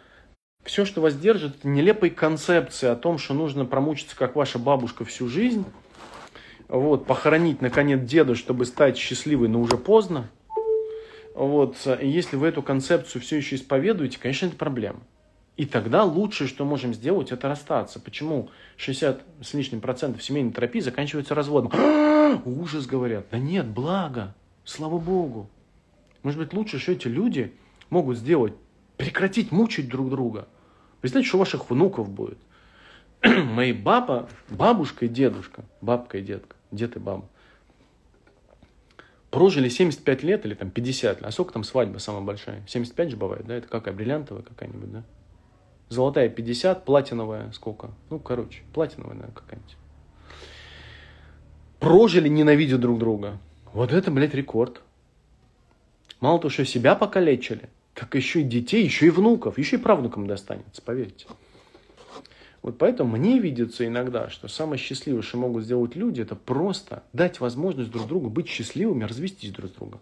[SPEAKER 1] все, что вас держит, это нелепой концепции о том, что нужно промучиться, как ваша бабушка, всю жизнь. Вот, похоронить, наконец, деда, чтобы стать счастливой, но уже поздно. Вот, и если вы эту концепцию все еще исповедуете, конечно, это проблема. И тогда лучшее, что можем сделать, это расстаться. Почему 60 с лишним процентов семейной терапии заканчивается разводом? Ужас, говорят. Да нет, благо. Слава Богу. Может быть, лучше, что эти люди могут сделать прекратить мучить друг друга. Представьте, что у ваших внуков будет. Мои баба, бабушка и дедушка, бабка и дедка, дед и баба, прожили 75 лет или там 50 лет. А сколько там свадьба самая большая? 75 же бывает, да? Это какая? Бриллиантовая какая-нибудь, да? Золотая 50, платиновая сколько? Ну, короче, платиновая, наверное, какая-нибудь. Прожили, ненавидя друг друга. Вот это, блядь, рекорд. Мало того, что себя покалечили – так еще и детей, еще и внуков, еще и правнукам достанется, поверьте. Вот поэтому мне видится иногда, что самое счастливое, что могут сделать люди, это просто дать возможность друг другу быть счастливыми, развестись друг с другом.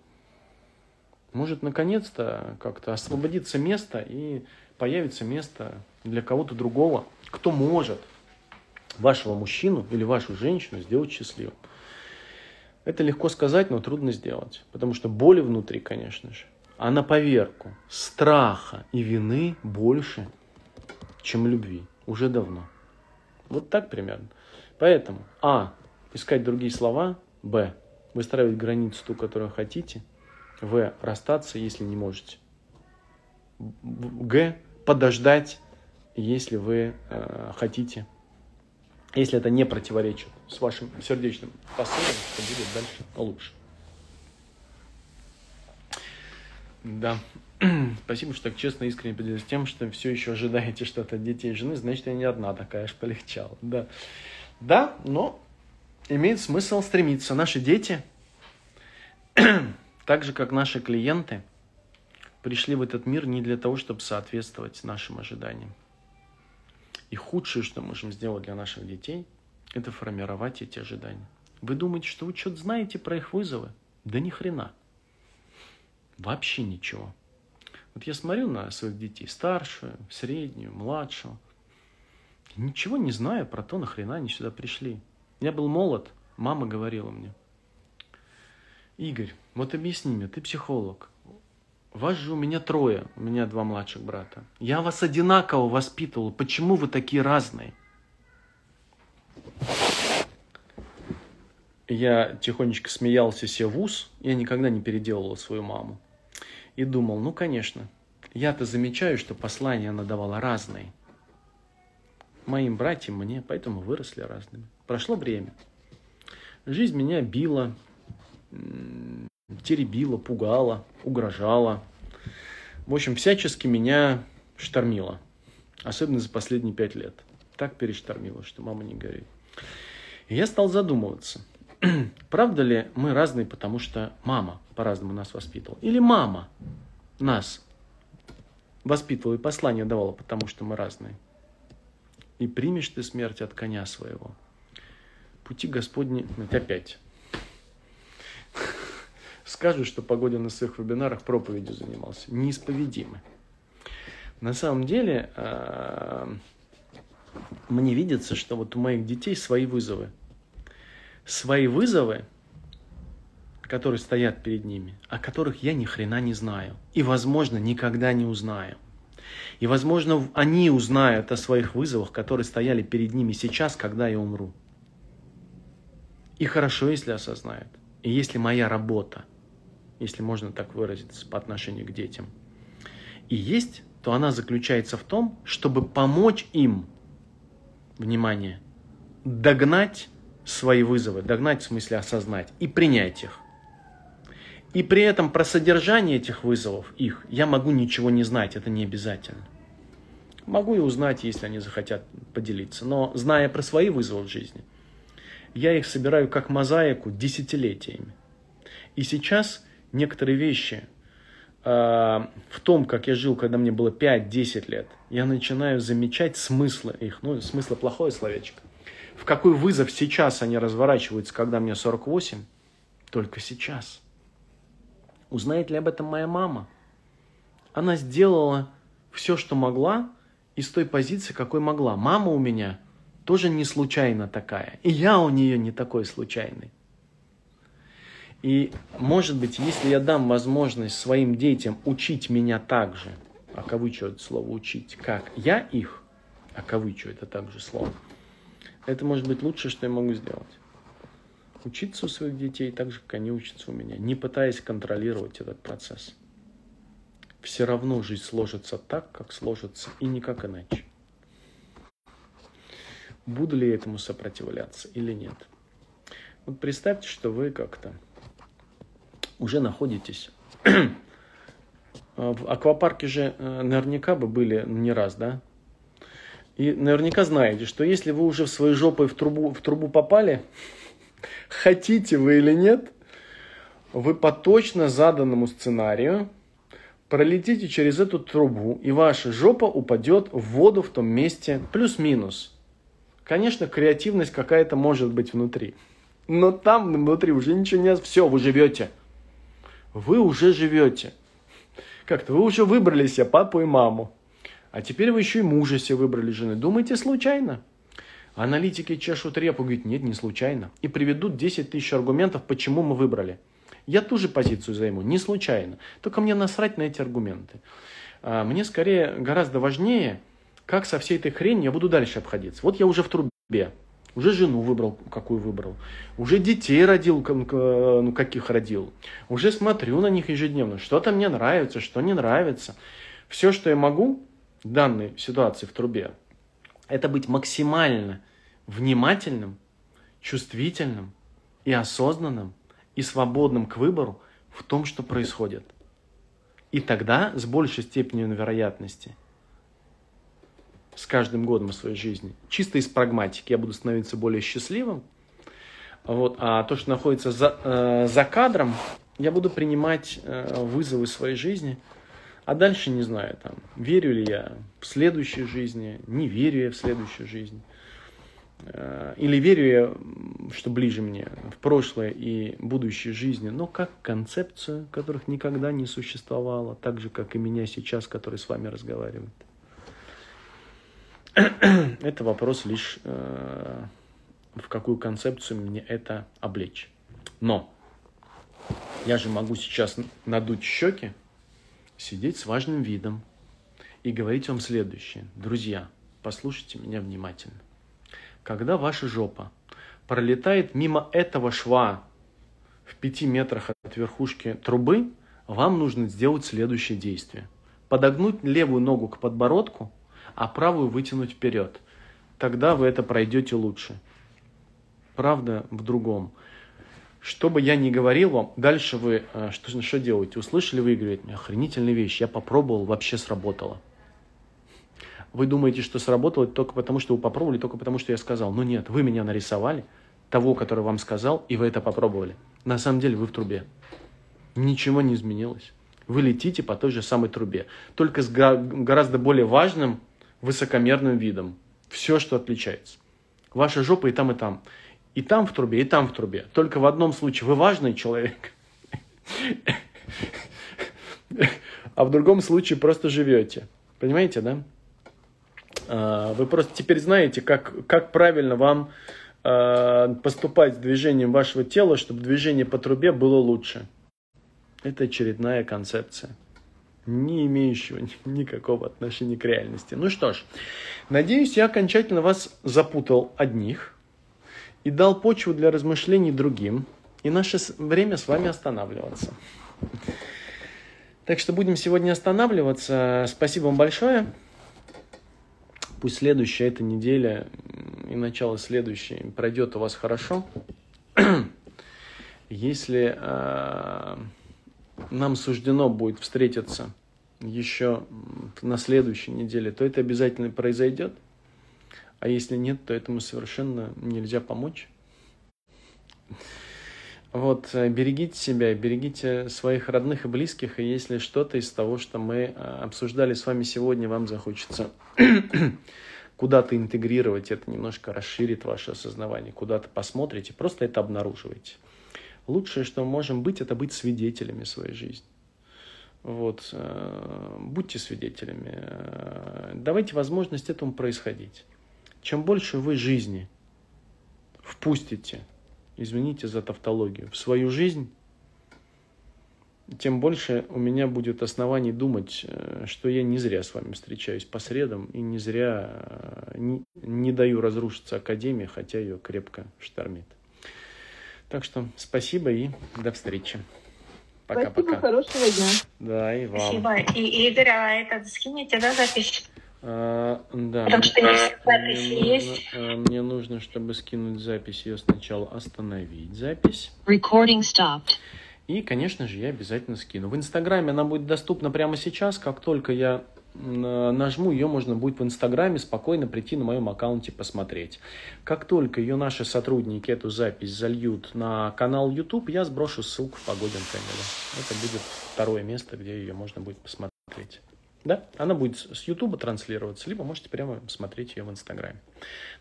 [SPEAKER 1] Может, наконец-то как-то освободиться место и появится место для кого-то другого, кто может вашего мужчину или вашу женщину сделать счастливым. Это легко сказать, но трудно сделать, потому что боли внутри, конечно же, а на поверку страха и вины больше, чем любви. Уже давно. Вот так примерно. Поэтому, а, искать другие слова, б, выстраивать границу ту, которую хотите, в, расстаться, если не можете, г, подождать, если вы э, хотите если это не противоречит с вашим сердечным посылом, то будет дальше лучше. Да. Спасибо, что так честно искренне поделились тем, что все еще ожидаете что-то от детей и жены. Значит, я не одна такая, аж полегчало. Да. Да, но имеет смысл стремиться. Наши дети, так же как наши клиенты, пришли в этот мир не для того, чтобы соответствовать нашим ожиданиям. И худшее, что можем сделать для наших детей, это формировать эти ожидания. Вы думаете, что вы что-то знаете про их вызовы? Да ни хрена. Вообще ничего. Вот я смотрю на своих детей, старшую, среднюю, младшую. Ничего не знаю про то, нахрена они сюда пришли. Я был молод, мама говорила мне, Игорь, вот объясни мне, ты психолог, вас же у меня трое, у меня два младших брата. Я вас одинаково воспитывал. Почему вы такие разные? Я тихонечко смеялся себе в ус. Я никогда не переделывал свою маму. И думал, ну, конечно, я-то замечаю, что послания она давала разные. Моим братьям, мне, поэтому выросли разными. Прошло время. Жизнь меня била, теребила, пугала, угрожала. В общем, всячески меня штормила. Особенно за последние пять лет. Так перештормила, что мама не горит. И я стал задумываться, правда ли мы разные, потому что мама по-разному нас воспитывала? Или мама нас воспитывала и послание давала, потому что мы разные? И примешь ты смерть от коня своего. Пути Господни... Опять скажут, что Погодин на своих вебинарах проповедью занимался. Неисповедимы. На самом деле, а, мне видится, что вот у моих детей свои вызовы. Свои вызовы, которые стоят перед ними, о которых я ни хрена не знаю. И, возможно, никогда не узнаю. И, возможно, они узнают о своих вызовах, которые стояли перед ними сейчас, когда я умру. И хорошо, если осознают. И если моя работа если можно так выразиться, по отношению к детям, и есть, то она заключается в том, чтобы помочь им, внимание, догнать свои вызовы, догнать в смысле осознать и принять их. И при этом про содержание этих вызовов, их, я могу ничего не знать, это не обязательно. Могу и узнать, если они захотят поделиться. Но зная про свои вызовы в жизни, я их собираю как мозаику десятилетиями. И сейчас некоторые вещи э, в том, как я жил, когда мне было 5-10 лет, я начинаю замечать смыслы их, ну, смысла плохое словечко. В какой вызов сейчас они разворачиваются, когда мне 48? Только сейчас. Узнает ли об этом моя мама? Она сделала все, что могла, из той позиции, какой могла. Мама у меня тоже не случайно такая. И я у нее не такой случайный. И, может быть, если я дам возможность своим детям учить меня так же, а кавычу это слово учить, как я их, а кавычу это также слово, это может быть лучшее, что я могу сделать. Учиться у своих детей так же, как они учатся у меня, не пытаясь контролировать этот процесс. Все равно жизнь сложится так, как сложится, и никак иначе. Буду ли я этому сопротивляться или нет? Вот представьте, что вы как-то уже находитесь. В аквапарке же э, наверняка бы были не раз, да? И наверняка знаете, что если вы уже в своей жопой в трубу, в трубу попали, хотите вы или нет, вы по точно заданному сценарию пролетите через эту трубу, и ваша жопа упадет в воду в том месте плюс-минус. Конечно, креативность какая-то может быть внутри. Но там внутри уже ничего не... Все, вы живете вы уже живете. Как-то вы уже выбрали себе папу и маму. А теперь вы еще и мужа себе выбрали жены. Думаете, случайно? Аналитики чешут репу, говорят, нет, не случайно. И приведут 10 тысяч аргументов, почему мы выбрали. Я ту же позицию займу, не случайно. Только мне насрать на эти аргументы. А, мне скорее гораздо важнее, как со всей этой хренью я буду дальше обходиться. Вот я уже в трубе, уже жену выбрал, какую выбрал, уже детей родил, ну каких родил, уже смотрю на них ежедневно, что-то мне нравится, что не нравится. Все, что я могу в данной ситуации в трубе, это быть максимально внимательным, чувствительным и осознанным и свободным к выбору в том, что происходит. И тогда с большей степенью вероятности с каждым годом в своей жизни, чисто из прагматики, я буду становиться более счастливым, вот, а то, что находится за, э, за кадром, я буду принимать э, вызовы своей жизни – а дальше не знаю, там, верю ли я в следующей жизни, не верю я в следующую жизнь. Э, или верю я, что ближе мне, в прошлое и будущей жизни, но как концепцию, которых никогда не существовало, так же, как и меня сейчас, который с вами разговаривает. Это вопрос лишь, э, в какую концепцию мне это облечь. Но я же могу сейчас надуть щеки, сидеть с важным видом и говорить вам следующее. Друзья, послушайте меня внимательно. Когда ваша жопа пролетает мимо этого шва в пяти метрах от верхушки трубы, вам нужно сделать следующее действие. Подогнуть левую ногу к подбородку, а правую вытянуть вперед. Тогда вы это пройдете лучше. Правда в другом. Что бы я ни говорил вам, дальше вы э, что, что делаете? Услышали вы и говорите, охренительная вещь, я попробовал, вообще сработало. Вы думаете, что сработало только потому, что вы попробовали, только потому, что я сказал. Но нет, вы меня нарисовали, того, который вам сказал, и вы это попробовали. На самом деле вы в трубе. Ничего не изменилось. Вы летите по той же самой трубе, только с гораздо более важным высокомерным видом. Все, что отличается. Ваша жопа и там, и там. И там в трубе, и там в трубе. Только в одном случае вы важный человек, а в другом случае просто живете. Понимаете, да? А, вы просто теперь знаете, как, как правильно вам а, поступать с движением вашего тела, чтобы движение по трубе было лучше. Это очередная концепция, не имеющего никакого отношения к реальности. Ну что ж, надеюсь, я окончательно вас запутал одних – и дал почву для размышлений другим. И наше время с вами останавливаться. Так что будем сегодня останавливаться. Спасибо вам большое. Пусть следующая эта неделя и начало следующей пройдет у вас хорошо. Если э, нам суждено будет встретиться еще на следующей неделе, то это обязательно произойдет. А если нет, то этому совершенно нельзя помочь. Вот, э, берегите себя, берегите своих родных и близких, и если что-то из того, что мы э, обсуждали с вами сегодня, вам захочется куда-то интегрировать, это немножко расширит ваше осознавание, куда-то посмотрите, просто это обнаруживайте. Лучшее, что мы можем быть, это быть свидетелями своей жизни. Вот, э, будьте свидетелями, давайте возможность этому происходить. Чем больше вы жизни впустите, извините за тавтологию, в свою жизнь, тем больше у меня будет оснований думать, э, что я не зря с вами встречаюсь по средам и не зря э, не, не даю разрушиться Академии, хотя ее крепко штормит. Так что спасибо и до встречи.
[SPEAKER 2] Пока-пока. Спасибо, хорошего дня.
[SPEAKER 1] Да, и вам.
[SPEAKER 3] Спасибо. И, Игорь, а этот скинете, да, запись?
[SPEAKER 1] А, да.
[SPEAKER 3] Потому что есть запись мне есть.
[SPEAKER 1] Нужно, мне нужно, чтобы скинуть запись, ее сначала остановить запись.
[SPEAKER 3] Recording stopped.
[SPEAKER 1] И, конечно же, я обязательно скину. В Инстаграме она будет доступна прямо сейчас. Как только я нажму, ее можно будет в Инстаграме спокойно прийти на моем аккаунте посмотреть. Как только ее наши сотрудники эту запись зальют на канал YouTube, я сброшу ссылку в Погодин канале. Это будет второе место, где ее можно будет посмотреть. Да, она будет с YouTube транслироваться, либо можете прямо смотреть ее в Инстаграме.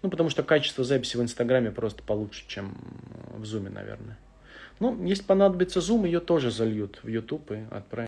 [SPEAKER 1] Ну, потому что качество записи в Инстаграме просто получше, чем в Зуме, наверное. Ну, если понадобится Zoom, ее тоже зальют в YouTube и отправят.